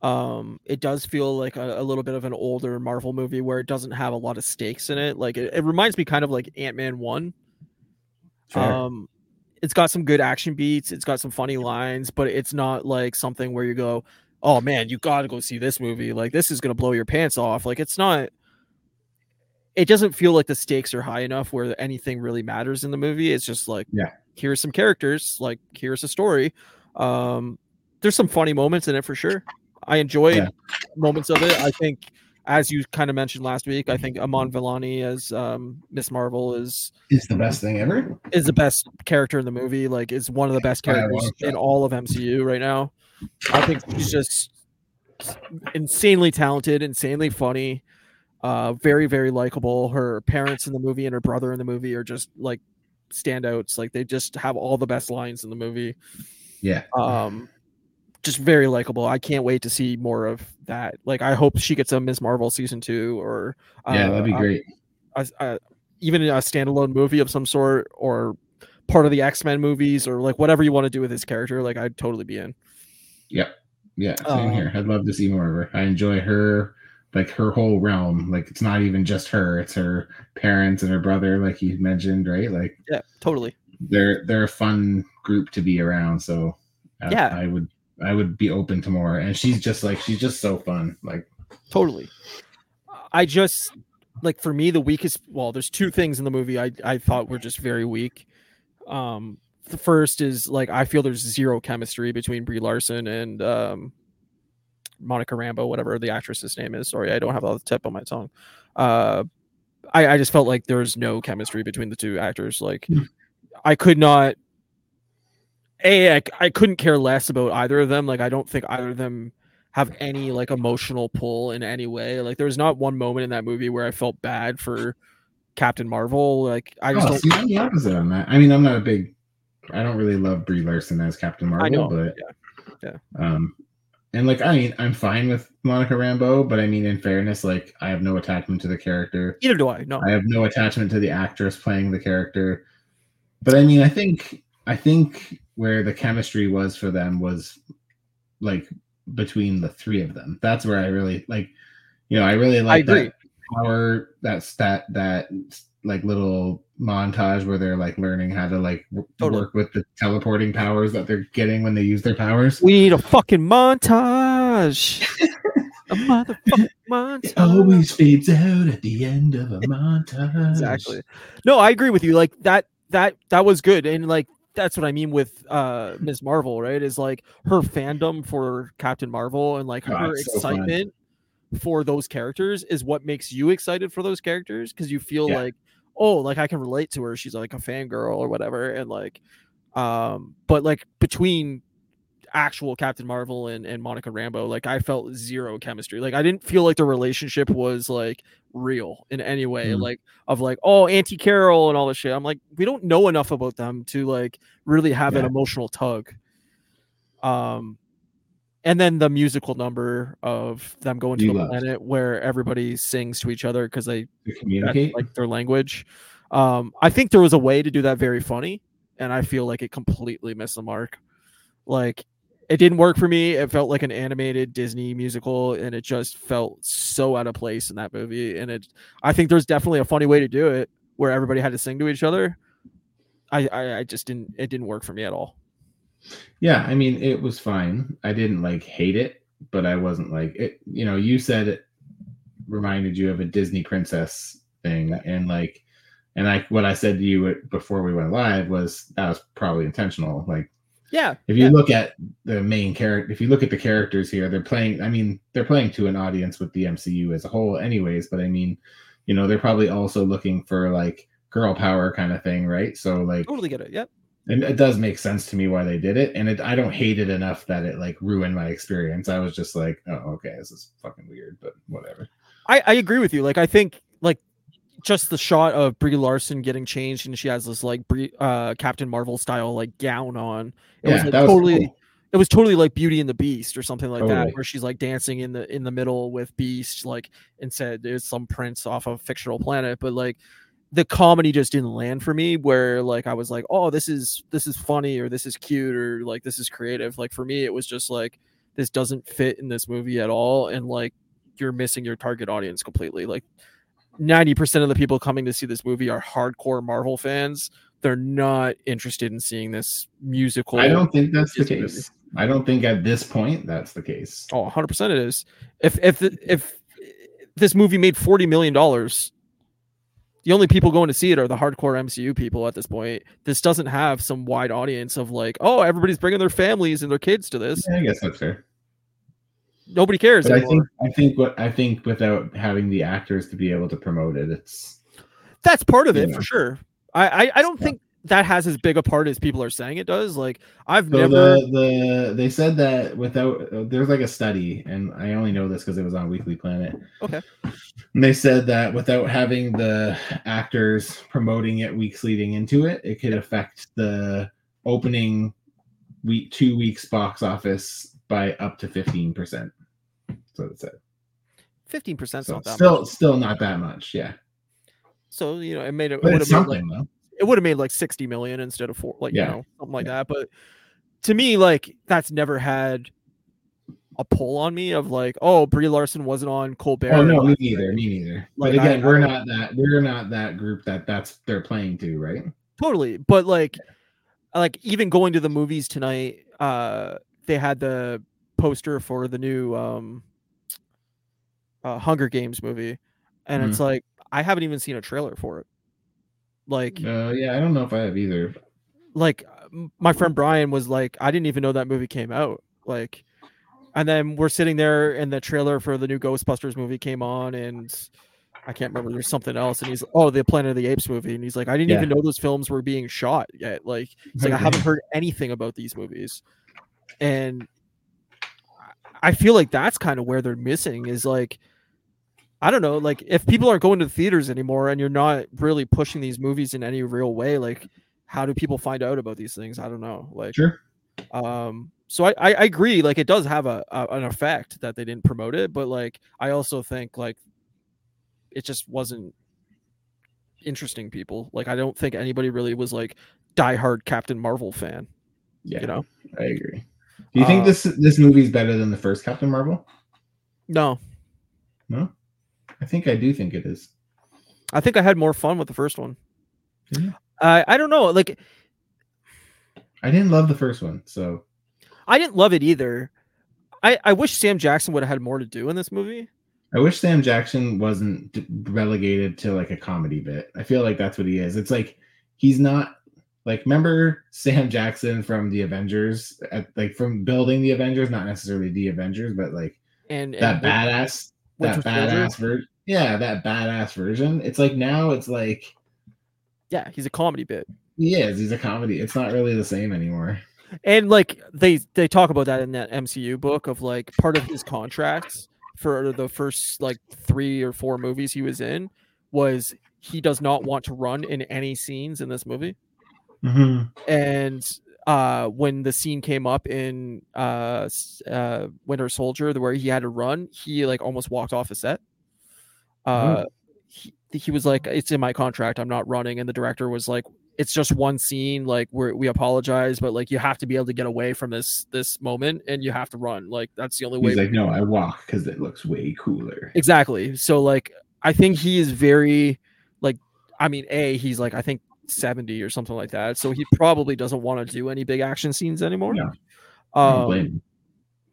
Um, it does feel like a, a little bit of an older Marvel movie where it doesn't have a lot of stakes in it. Like it, it reminds me kind of like Ant Man one. sure. Um, it's got some good action beats. It's got some funny lines, but it's not like something where you go, "Oh man, you got to go see this movie. Like this is gonna blow your pants off." Like it's not. It doesn't feel like the stakes are high enough where anything really matters in the movie. It's just like, Yeah. here's some characters. Like here's a story. Um, there's some funny moments in it for sure. I enjoyed Yeah. moments of it. I think, as you kind of mentioned last week, I think Iman Vellani as um, Miss Marvel is it's the best thing ever. is the best character in the movie. Like, is one of the best characters in all of MCU right now. I think she's just insanely talented, insanely funny, uh, very very likable. Her parents in the movie and her brother in the movie are just like standouts. Like they just have all the best lines in the movie. Yeah, Um, just very likable. I can't wait to see more of that. Like, I hope she gets a Ms. Marvel season two, or yeah, that'd be uh, great. a, a, even a standalone movie of some sort, or part of the X Men movies, or like whatever you want to do with this character. Like, I'd totally be in. Yep, yeah, same um, here. I'd love to see more of her. I enjoy her, like her whole realm. Like it's not even just her; it's her parents and her brother, like you mentioned, right? Like Yeah, totally. they're they're a fun group to be around. So I, Yeah. I would I would be open to more. And she's just like she's just so fun. Like Totally. I just like for me the weakest. Well, there's two things in the movie I I thought were just very weak. Um, the first is like I feel there's zero chemistry between Brie Larson and um, Monica Rambeau, whatever the actress's name is. Sorry, I don't have it on the tip on my tongue. Uh, I I just felt like there was no chemistry between the two actors. Like Hmm. I could not. A, I, I couldn't care less about either of them. Like I don't think either of them have any like emotional pull in any way. Like there's not one moment in that movie where I felt bad for Captain Marvel. Like I just oh, don't. see, I'm the opposite on that. I mean, I'm not a big I don't really love Brie Larson as Captain Marvel, I know. but yeah. um and like I mean I'm fine with Monica Rambeau, but I mean in fairness, like I have no attachment to the character. Either do I. No. I have no attachment to the actress playing the character. But I mean, I think I think where the chemistry was for them was like between the three of them. That's where I really like. You know, I really like that power. That's that that like little montage where they're like learning how to like w- Totally. work with the teleporting powers that they're getting when they use their powers. We need a fucking montage. a motherfucking montage. It always fades out at the end of a montage. exactly no i agree with you like that that that was good and like that's what i mean with uh ms marvel right is like her fandom for captain marvel and like Oh, her it's so fun. excitement for those characters is what makes you excited for those characters because you feel Yeah. like oh like i can relate to her she's like a fangirl or whatever and like um but like between actual Captain Marvel and, and Monica Rambeau, like I felt zero chemistry. Like I didn't feel like the relationship was like real in any way. Mhm. Like of like, oh, Auntie Carol and all this shit. I'm like, we don't know enough about them to like really have an emotional tug. Um and then the musical number of them going to You the loved. planet where everybody sings to each other because they To communicate. like their language. Um, I think there was a way to do that very funny, and I feel like it completely missed the mark. Like it didn't work for me. It felt like an animated Disney musical, and it just felt so out of place in that movie. And it, I think there's definitely a funny way to do it where everybody had to sing to each other. I, I, I just didn't. It didn't work for me at all. Yeah, I mean, it was fine. I didn't like hate it, but I wasn't like it. You know, you said it reminded you of a Disney princess thing, and like, and I what I said to you before we went live was that was probably intentional. Like, yeah, if you yeah. look at the main character, if you look at the characters here, they're playing. I mean, they're playing to an audience with the MCU as a whole, anyways. But I mean, you know, they're probably also looking for like girl power kind of thing, right? So like, totally get it. Yep and it does make sense to me why they did it and it i don't hate it enough that it like ruined my experience i was just like oh okay this is fucking weird but whatever i i agree with you like i think just the shot of Brie Larson getting changed and she has this like Brie, uh Captain Marvel style like gown on. It yeah, was like that was totally cool. it was totally like Beauty and the Beast or something like Totally. that, where she's like dancing in the in the middle with Beast, like and said there's some prince off of fictional planet, but like the comedy just didn't land for me where like I was like, oh, this is this is funny or this is cute or like this is creative. Like for me, it was just like this doesn't fit in this movie at all, and like you're missing your target audience completely. Like 90% of the people coming to see this movie are hardcore Marvel fans. They're not interested in seeing this musical. i don't think that's the Disney movie. case i don't think at this point that's the case Oh, 100% it is. If if if this movie made 40 million dollars, the only people going to see it are the hardcore MCU people at this point. This doesn't have some wide audience of like, oh, everybody's bringing their families and their kids to this. yeah, i guess that's fair Nobody cares i think i think what i think without having the actors to be able to promote it it's That's part of it Yeah. for sure. I I, I don't Yeah. think that has as big a part as people are saying it does. Like I've so never the the they said that without there's like a study and i only know this because it was on weekly planet Okay. and they said that without having the actors promoting it weeks leading into it it could affect the opening week two weeks box office by up to 15% So it said 15% so not that still much. still not that much yeah So, you know, it made it, it would have made like though it would have made like 60 million instead of four, like, Yeah. you know, something like that. But to me, like, that's never had a pull on me of like, oh, Brie Larson wasn't on Colbert. oh no me neither me neither Like, but again I- we're I- not that we're not that group that that's they're playing to right Totally. But like, like even going to the movies tonight, uh, they had the poster for the new um, uh, Hunger Games movie, and Mm-hmm. it's like I haven't even seen a trailer for it. Like, uh yeah i don't know if i have either like my friend Brian was like, I didn't even know that movie came out. Like, and then we're sitting there, and the trailer for the new Ghostbusters movie came on, and I can't remember. There's something else, and he's oh, the Planet of the Apes movie, and he's like, I didn't even know those films were being shot yet. Like, it's like I haven't heard anything about these movies, and I feel like that's kind of where they're missing is like. I don't know, like if people aren't going to the theaters anymore and you're not really pushing these movies in any real way, like how do people find out about these things? I don't know. Like, sure um, so I, I, I agree. Like, it does have a, a an effect that they didn't promote it, but like, I also think like it just wasn't interesting. People like, I don't think anybody really was like diehard Captain Marvel fan. yeah You know, I agree. Do you think Uh, this this movie's better than the first Captain Marvel? no, No, I think I do think it is. I think I had more fun with the first one. I I don't know. Like, I didn't love the first one, so I didn't love it either. I I wish Sam Jackson would have had more to do in this movie. I wish Sam Jackson wasn't relegated to like a comedy bit. I feel like that's what he is. It's like he's not like remember Sam Jackson from the Avengers, at, like from building the Avengers, not necessarily the Avengers, but like And, that and badass, Winter that Soldier? badass version. Yeah, that badass version. It's like now it's like yeah, he's a comedy bit. he is. He's a comedy. It's not really the same anymore. and like they they talk about that in that MCU book of like part of his contracts for the first like three or four movies he was in was he does not want to run in any scenes in this movie Mm-hmm. and uh when the scene came up in uh uh winter soldier where he had to run he like almost walked off the set uh he, he was like, "It's in my contract. I'm not running." And the director was like, "It's just one scene. Like we we apologize, but like you have to be able to get away from this this moment, and you have to run. Like that's the only way." He's like, no, I walk because it looks way cooler. Exactly. So like I think he is very like I mean, A, he's like I think 70 or something like that. So he probably doesn't want to do any big action scenes anymore. Yeah. I don't blame Um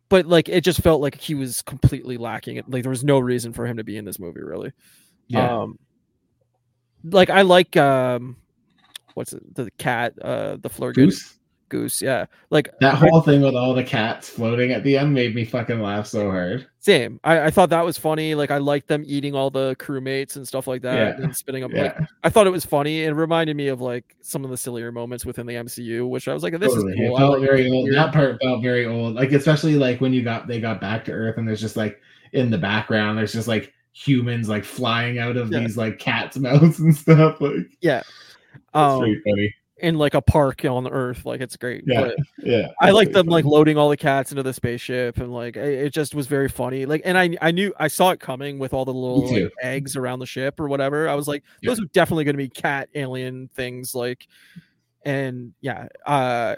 but like it just felt like he was completely lacking it. Like there was no reason for him to be in this movie really. yeah, Um like I like um what's it the cat uh the Flerken Goose. Goose yeah like That whole thing with all the cats floating at the end made me fucking laugh so hard. same I, I thought that was funny like I liked them eating all the crewmates and stuff like that Yeah. and spitting up like Yeah, I thought it was funny. It reminded me of like some of the sillier moments within the MCU, which I was like, "This totally. is cool." It felt like very old. That part felt very old. Like especially like when you got they got back to Earth and there's just like in the background there's just like humans like flying out of Yeah. these like cats' mouths and stuff. Like it's um, pretty funny. In like a park on Earth. Like it's great. Yeah, But Yeah, I like them like loading all the cats into the spaceship and like it, it just was very funny. Like, and I I knew I saw it coming with all the little like, eggs around the ship or whatever. I was like, Yeah. those are definitely going to be cat alien things. Like, and yeah, uh,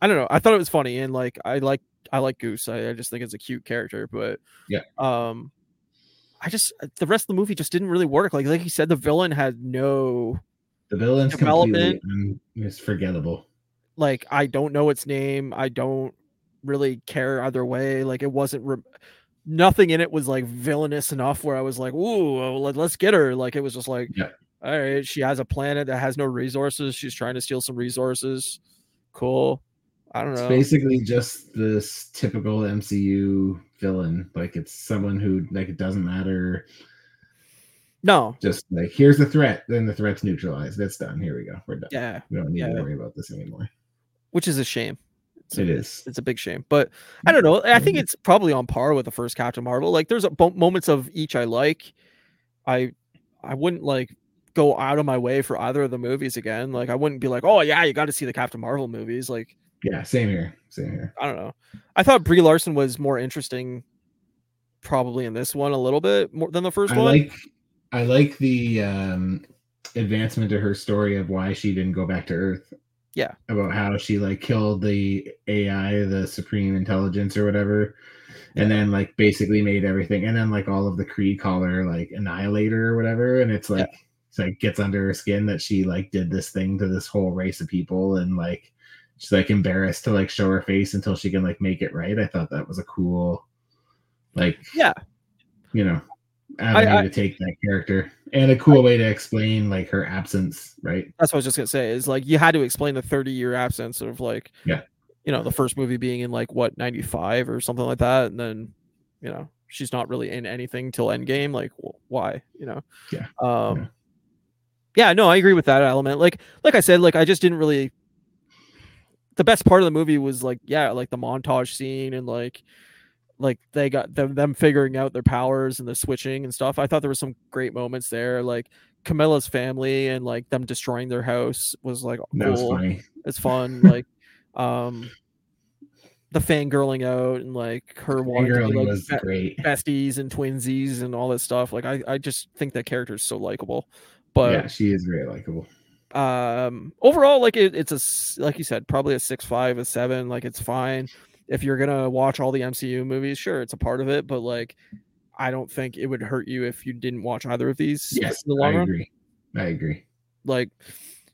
I don't know. I thought it was funny and like I like I like Goose. I, I just think it's a cute character, but Yeah. um. I just the rest of the movie just didn't really work. Like like you said, the villain had no the villain's development. it's forgettable. like I don't know its name. I don't really care either way. Like it wasn't re- nothing in it was like villainous enough where I was like, "Ooh, let, let's get her." Like it was just like, Yeah. all right, she has a planet that has no resources. She's trying to steal some resources. Cool. I don't It's know. basically just this typical MCU villain. Like it's someone who like it doesn't matter. No. Just like here's the threat, then the threat's neutralized. That's done. Here we go. We're done. Yeah, We don't need Yeah. to worry about this anymore. which is a shame. It's a- It is. It's a big shame, but I don't know. I think it's probably on par with the first Captain Marvel. Like, there's a bo- moments of each I like. I I wouldn't like go out of my way for either of the movies again. Like, I wouldn't be like, oh yeah, you got to see the Captain Marvel movies. Like, Yeah, same here. Same here. I don't know. I thought Brie Larson was more interesting, probably in this one a little bit more than the first I one. like I like the um advancement to her story of why she didn't go back to Earth. Yeah. About how she like killed the AI, the supreme intelligence or whatever. And then like basically made everything and then like all of the Kree call her like annihilator or whatever. And it's like it's like gets under her skin that she like did this thing to this whole race of people and like she's like embarrassed to like show her face until she can like make it right. I thought that was a cool like Yeah. you know avenue I- to take that character and a cool way to explain like her absence, right? That's what I was just gonna say. Is like you had to explain the 30 year absence of like, Yeah. you know, the first movie being in like what 95 or something like that, and then, you know, she's not really in anything till Endgame. Like, wh- why? You know? Yeah. Um. Yeah. Yeah. No, I agree with that element. Like, like I said, like I just didn't really. The best part of the movie was like, yeah, like the montage scene and like, like they got them them figuring out their powers and the switching and stuff. I thought there were some great moments there. Like Kamala's family and like them destroying their house was like That was cool. funny. It's fun. like um the fangirling out and like her wanting to be like was be- great. besties and twinsies and all that stuff. Like I, I just think that character is so likable. But yeah, she is very likable. um overall like it, it's a like you said probably a six five a seven like it's fine if you're gonna watch all the mcu movies sure it's a part of it but like i don't think it would hurt you if you didn't watch either of these Yes, in the I long run agree. I agree. like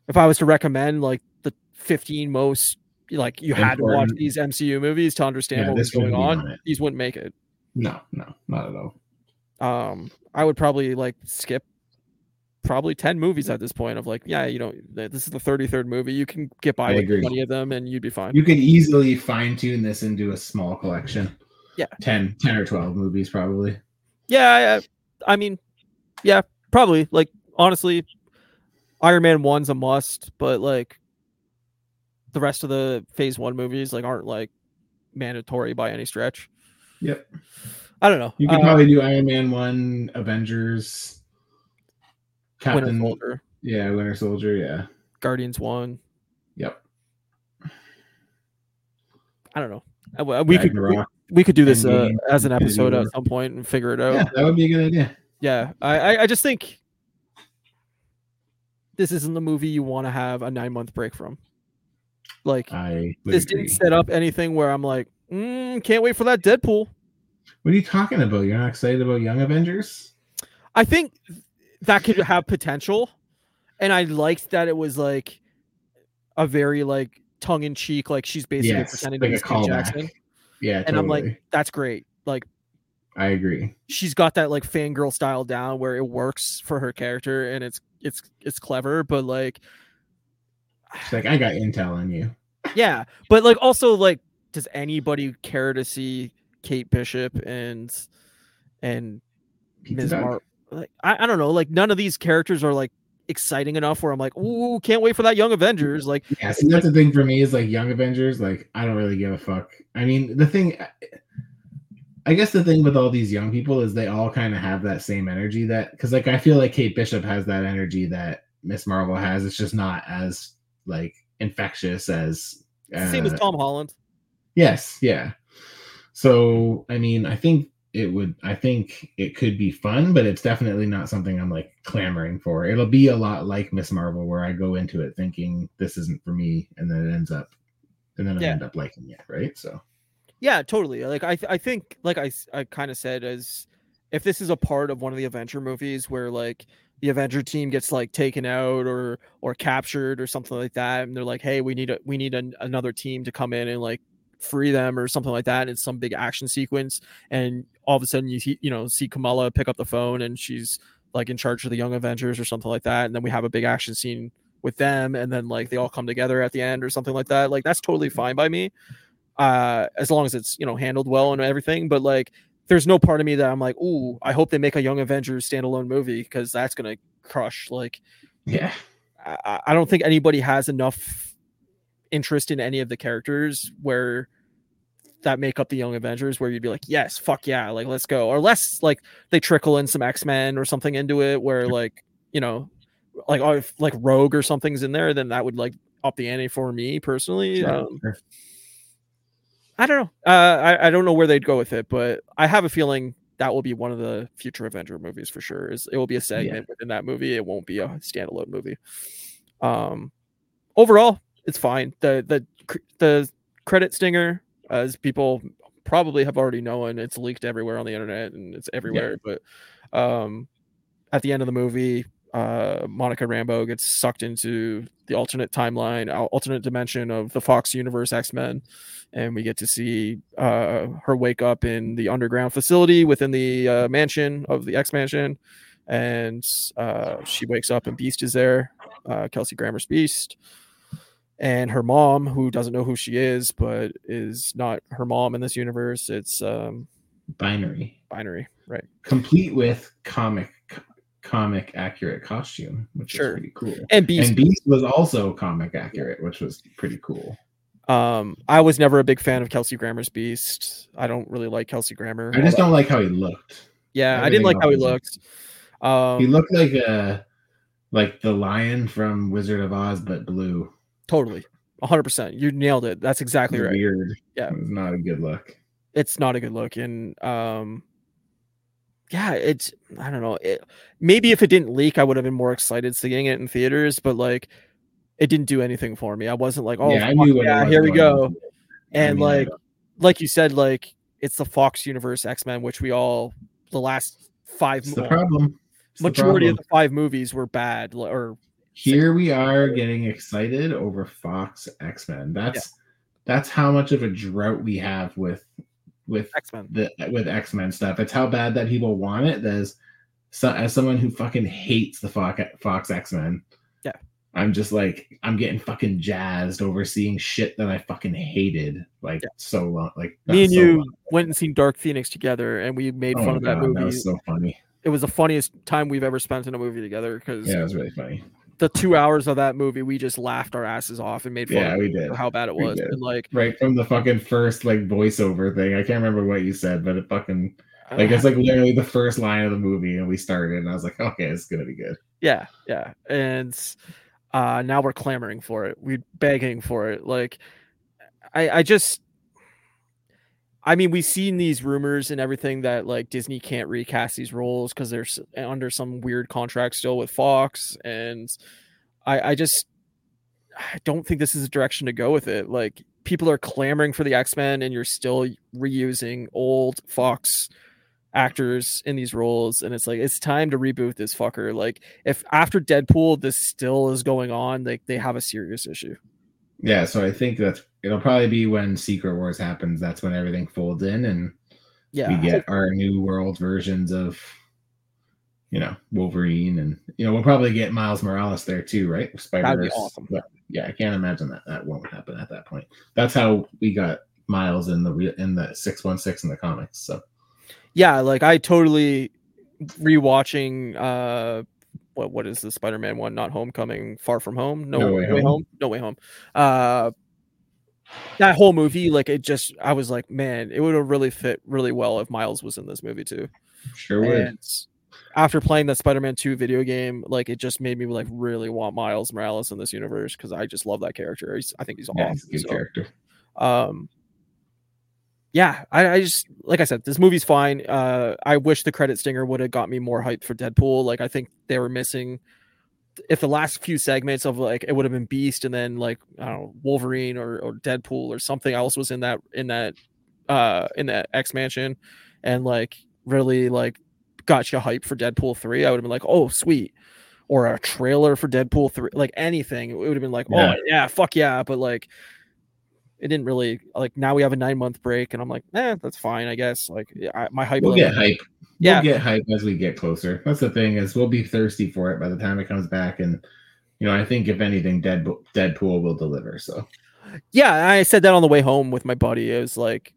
if i was to recommend like the 15 most like you had to watch these mcu movies to understand Yeah, what was going on on these wouldn't make it No, no, not at all. um i would probably like skip probably 10 movies at this point of like yeah you know this is the 33rd movie you can get by I with agree. 20 of them and you'd be fine You could easily fine tune this into a small collection. Yeah. 10, 10 or 12 movies, probably. yeah I, I mean yeah probably like honestly iron man 1's a must but like the rest of the phase one movies like aren't like mandatory by any stretch Yep. i don't know You could Uh, probably do Iron Man 1, Avengers, Winter Captain. Soldier, Yeah, Winter Soldier. Yeah. guardians 1 Yep. i don't know Uh, we- we could we, we could do this uh, as an episode at some point and figure it out Yeah, that would be a good idea. yeah I, I i just think this isn't the movie you want to have a nine month break from. Like I this agree. didn't set up anything where I'm like, mm, can't wait for that Deadpool. What are you talking about? You're not excited about Young Avengers? I think that could have potential, and I liked that it was like a very like tongue in cheek, like she's basically Yes, pretending like to be Steve. Jackson, Yeah, and I'm like, that's great. Like I agree. she's got that like fangirl style down where it works for her character, and it's it's it's clever, but like She's like, I got intel on you. yeah, but like also like, does anybody care to see Kate Bishop and and Pizza Ms. Mar- like I, I don't know, like none of these characters are like exciting enough where I'm like, ooh, can't wait for that Young Avengers. Like, Yeah, see, that's the thing for me is like Young Avengers. Like, I don't really give a fuck. I mean, the thing, I guess the thing with all these young people is they all kind of have that same energy that because like I feel like Kate Bishop has that energy that Miss Marvel has. It's just not as like infectious as the same as uh, Tom Holland. Yes, yeah. So I mean, I think it would. I think it could be fun, but it's definitely not something I'm like clamoring for. It'll be a lot like Miss Marvel, where I go into it thinking this isn't for me, and then it ends up, and then I Yeah. end up liking it, right? So Yeah, totally. Like I, I think, like i, I kind of said, as if this is a part of one of the Avenger movies where like the Avenger team gets like taken out or or captured or something like that, and they're like, hey, we need a we need an, another team to come in and like free them or something like that. And it's some big action sequence, and all of a sudden you see, you know, see Kamala pick up the phone and she's like in charge of the Young Avengers or something like that, and then we have a big action scene with them, and then like they all come together at the end or something like that. Like that's totally fine by me uh as long as it's you know handled well and everything but like there's no part of me that i'm like ooh i hope they make a young avengers standalone movie because that's gonna crush like yeah, I, I- I don't think anybody has enough interest in any of the characters where that make up the young avengers where you'd be like yes fuck yeah like let's go or less like they trickle in some x-men or something into it where like you know like oh, if like rogue or something's in there then that would like up the ante for me personally sure, um, sure. I don't know. Uh, I I don't know where they'd go with it, but I have a feeling that will be one of the future Avenger movies for sure. Is it will be a segment within that movie. It won't be a standalone movie. Um, overall, it's fine. the the The credit stinger, as people probably have already known, it's leaked everywhere on the internet and it's everywhere. But um, at the end of the movie, uh, Monica Rambeau gets sucked into the alternate timeline, alternate dimension of the Fox Universe X Men, and we get to see uh, her wake up in the underground facility within the uh, mansion of the X Mansion, and uh, she wakes up and Beast is there, uh, Kelsey Grammer's Beast, and her mom, who doesn't know who she is, but is not her mom in this universe. It's um, binary, binary, right? complete with comic comic accurate costume, which Sure. is pretty cool. And Beast And Beast was also comic accurate, which was pretty cool. Um, I was never a big fan of Kelsey Grammer's Beast. I don't really like Kelsey Grammer. I just don't like how he looked. Yeah, I didn't like how he looked. Um, he looked like a like the lion from Wizard of Oz, but blue. Totally, hundred percent. You nailed it. That's exactly right. Weird. Yeah. It's not a good look. It's not a good look, and um, yeah, it's I don't know. It, maybe if it didn't leak, I would have been more excited seeing it in theaters. But like, it didn't do anything for me. I wasn't like, oh, yeah, yeah, here we go. I And mean, like, like you said, like it's the Fox Universe X Men, which we all the last five it's the problem. It's the majority of the five movies were bad or Here we are getting excited over Fox X Men. That's that's how much of a drought we have with with X Men. the with X Men stuff. It's how bad that people want it. As so, as someone who fucking hates the Fox Fox X Men, Yeah. I'm just like I'm getting fucking jazzed over seeing shit that I fucking hated like Yeah. so long. Like Me and so you long. went and seen Dark Phoenix together, and we made Oh fun of that movie. That was so funny. it was the funniest time we've ever spent in a movie together because Yeah, it was really funny. The two hours of that movie, we just laughed our asses off and made fun Yeah, of we did. for how bad it was. And like, Right from the fucking first like voiceover thing. I can't remember what you said, but it fucking like it's like literally the first line of the movie, and we started, and I was like, okay, it's gonna be good. yeah, yeah. And uh now we're clamoring for it. We're begging for it. Like, I, I just. I mean, we've seen these rumors and everything that like Disney can't recast these roles because they're under some weird contract still with Fox, and I I just I don't think this is a direction to go with it. Like people are clamoring for the X-Men and you're still reusing old Fox actors in these roles and it's like it's time to reboot this fucker. Like if after Deadpool this still is going on, like they have a serious issue. Yeah, so I think that's it'll probably be when Secret Wars happens. That's when everything folds in and Yeah. we get our new world versions of you know Wolverine and you know we'll probably get Miles Morales there too, right? Spider Verse. awesome. But yeah, I can't imagine that that won't happen at that point. That's how we got Miles in the re- in the six one six in the comics. So yeah, like I totally rewatching uh what what is the Spider-Man one? Not Homecoming, Far From Home, No, No way, Way home. Home. No Way Home. Uh that whole movie, like it just I was like, man, it would have really fit really well if Miles was in this movie too. sure would. And after playing the Spider-Man 2 video game, like it just made me like really want Miles Morales in this universe because I just love that character. He's, I think he's yeah, awesome. he's a good So, character. um yeah I, I just like i said this movie's fine. Uh i wish the credit stinger would have got me more hyped for deadpool. Like i think they were missing if the last few segments of like it would have been beast and then like i don't know wolverine or, or deadpool or something else was in that in that uh in that x mansion and like really like got you hyped for deadpool 3 i would have been like oh sweet. Or a trailer for deadpool 3 like anything it would have been like Yeah. oh yeah fuck yeah. But like it didn't really like now we have a nine month break and i'm like eh, that's fine i guess like I, my hype We'll get hype. Yeah. We'll get hype as we get closer. That's the thing is we'll be thirsty for it by the time it comes back. And you know, I think if anything, Deadpool, Deadpool will deliver. So yeah i said that on the way home with my buddy it was like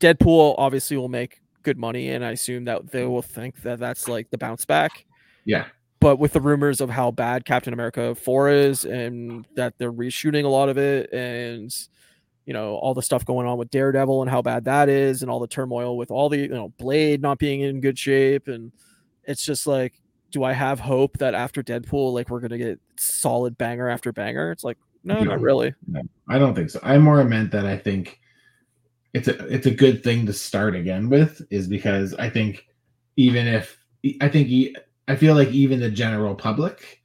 deadpool obviously will make good money and i assume that they will think that that's like the bounce back yeah, but with the rumors of how bad captain america 4 is and that they're reshooting a lot of it and you know all the stuff going on with daredevil and how bad that is and all the turmoil with all the you know blade not being in good shape and it's just like do i have hope that after deadpool like we're gonna get solid banger after banger it's like no No. not really I don't think so. I more meant that I think it's a it's a good thing to start again with is because I think even if I think I feel like even the general public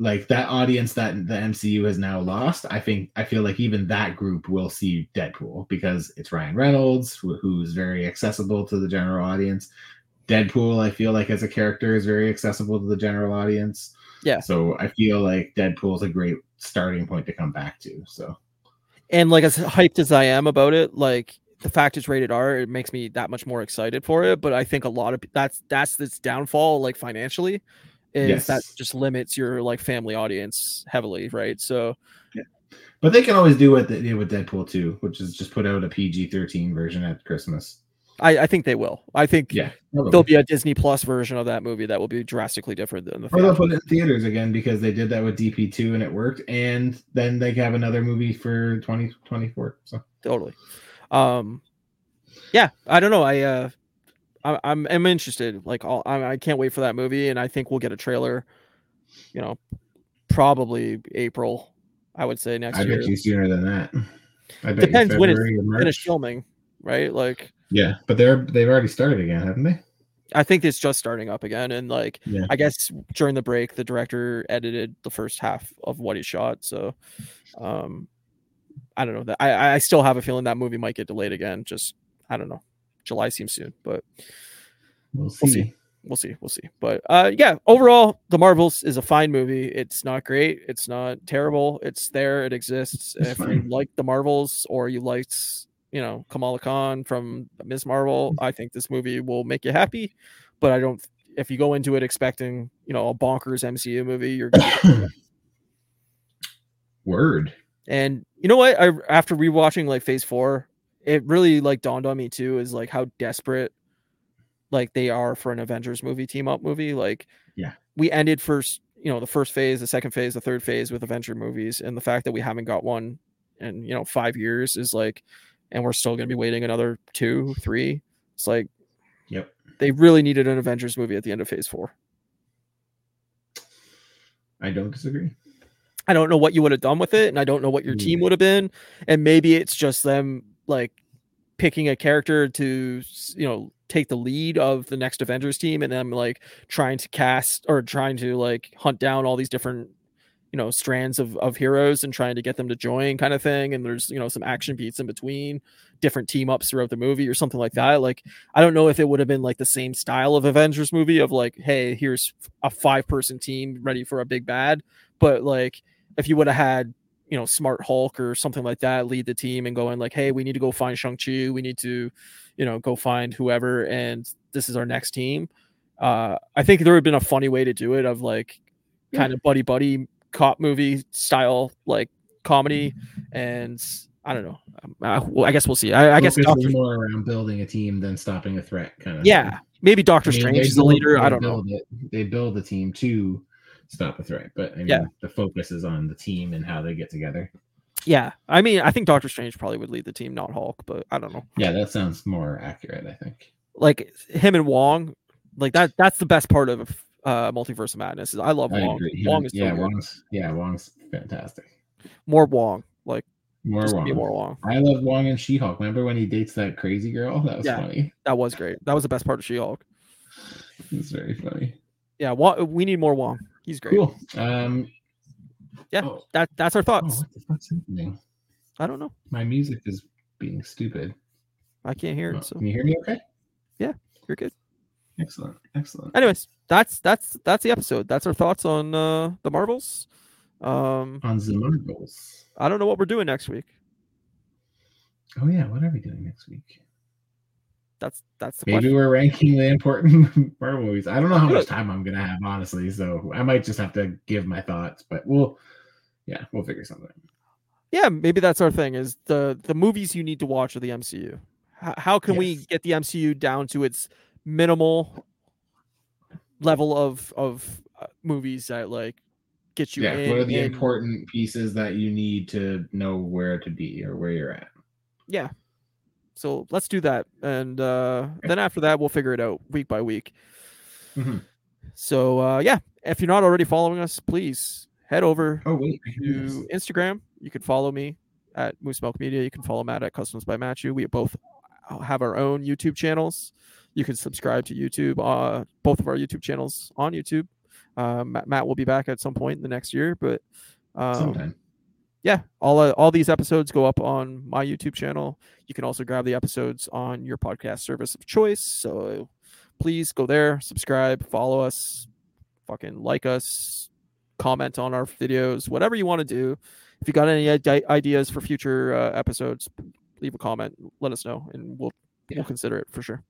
like that audience that the MCU has now lost, I think I feel like even that group will see Deadpool because it's Ryan Reynolds who, who's very accessible to the general audience. Deadpool, I feel like as a character is very accessible to the general audience. Yeah. So I feel like Deadpool is a great starting point to come back to. So and like as hyped as I am about it, like the fact it's rated R, it makes me that much more excited for it. But I think a lot of that's that's its downfall, like financially, is that just limits your like family audience heavily, right? So yeah. But they can always do what they did with Deadpool 2, which is just put out a PG 13 version at Christmas. I, I think they will. I think Yeah. there'll be a Disney Plus version of that movie that will be drastically different than the Or they'll put it in theaters again because they did that with DP2 and it worked. And then they have another movie for 2024. So totally. Um, yeah, I don't know. I uh, I, I'm I'm interested. Like, I'll, I I can't wait for that movie, and I think we'll get a trailer. You know, probably April. I would say next I year. I bet you sooner than that. I bet Depends when it's February or March. Finish filming, right? Like, Yeah, but they're they've already started again, haven't they? I think it's just starting up again, and like, Yeah. I guess during the break, the director edited the first half of what he shot. So, um, I don't know that I I still have a feeling that movie might get delayed again. Just I don't know. July seems soon, but We'll see. see. we'll see. We'll see. But uh yeah overall the marvels is a fine movie. It's not great. It's not terrible. It's there. It exists. It's if you like the marvels or you liked you know kamala khan from ms marvel i think this movie will make you happy. But i don't if you go into it expecting you know a bonkers mcu movie you're Word. and you know what? I after rewatching like Phase Four, it really like dawned on me too is like how desperate like they are for an Avengers movie team up movie. Like, Yeah. we ended first, you know, the first phase, the second phase, the third phase with Avenger movies, and the fact that we haven't got one in you know five years is like, and we're still gonna be waiting another two, three. It's like Yep. they really needed an Avengers movie at the end of Phase Four. I don't disagree. I don't know what you would have done with it, and I don't know what your team would have been. And maybe it's just them like picking a character to you know take the lead of the next Avengers team and them like trying to cast or trying to like hunt down all these different you know strands of, of heroes and trying to get them to join kind of thing and there's you know some action beats in between different team ups throughout the movie or something like that like i don't know if it would have been like the same style of avengers movie of like hey here's a five person team ready for a big bad but like if you would have had you know smart hulk or something like that lead the team and going like hey we need to go find shang-chi. We need to you know go find whoever and this is our next team. Uh i think there would have been a funny way to do it of like Yeah. kind of buddy buddy cop movie style like comedy and i don't know. Um, uh, well, i guess we'll see. I, I guess Doctor, more around building a team than stopping a threat, kind of. yeah maybe doctor I mean, strange is the leader i don't know. It, they build the team to stop a threat, but I mean, Yeah. the focus is on the team and how they get together. yeah i mean i think doctor strange probably would lead the team not hulk but i don't know Yeah, that sounds more accurate. I think. like him and wong like that that's the best part of uh multiverse of madness is i love I wong agree. Wong is yeah, good. Wong's yeah, Wong's fantastic. more wong like More Wong. be more wong I love Wong and She-Hulk. Remember when he dates that crazy girl? That was Yeah. funny. that was great that was the best part of she-hulk It's very funny. Yeah Wong, we need more wong he's great Cool. Um. Yeah. Oh, that that's our oh, thoughts what the fuck's happening? i don't know My music is being stupid. i can't hear Oh, it so Can you hear me? Okay. Yeah, you're good Excellent. Excellent. anyways that's that's that's the episode that's our thoughts on uh the marvels um On the Marvels. i don't know what we're doing next week Oh yeah, what are we doing next week? That's that's the Maybe question we're ranking the important Marvel movies. I don't know how much time I'm gonna have, honestly. So I might just have to give my thoughts, but we'll, yeah, we'll figure something. out. yeah maybe that's our thing is the the movies you need to watch are the mcu how, how can we get the mcu down to its minimal level of of uh, movies that like get you Yeah, in, what are the in- important pieces that you need to know where to be or where you're at? yeah so let's do that and uh then after that we'll figure it out week by week Mhm. so uh yeah if you're not already following us please head over Oh wait, I hear this. to Instagram. You can follow me at Moose Milk Media. You can follow Matt at Customs by Matchu. We both have our own YouTube channels. You can subscribe to YouTube, uh, both of our YouTube channels on YouTube. Uh, Matt, Matt will be back at some point in the next year, but um, sometime. Yeah, all uh, all these episodes go up on my YouTube channel. You can also grab the episodes on your podcast service of choice. So please go there, subscribe, follow us, fucking like us, comment on our videos, whatever you want to do. If you got any ide- ideas for future uh, episodes, leave a comment, let us know, and we'll Yeah. we'll consider it for sure.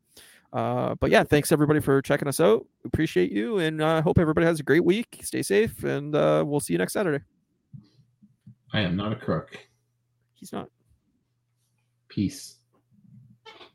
Uh, but yeah, thanks everybody for checking us out. Appreciate you, and I uh, hope everybody has a great week. Stay safe, and uh, we'll see you next Saturday. I am not a crook. He's not. Peace.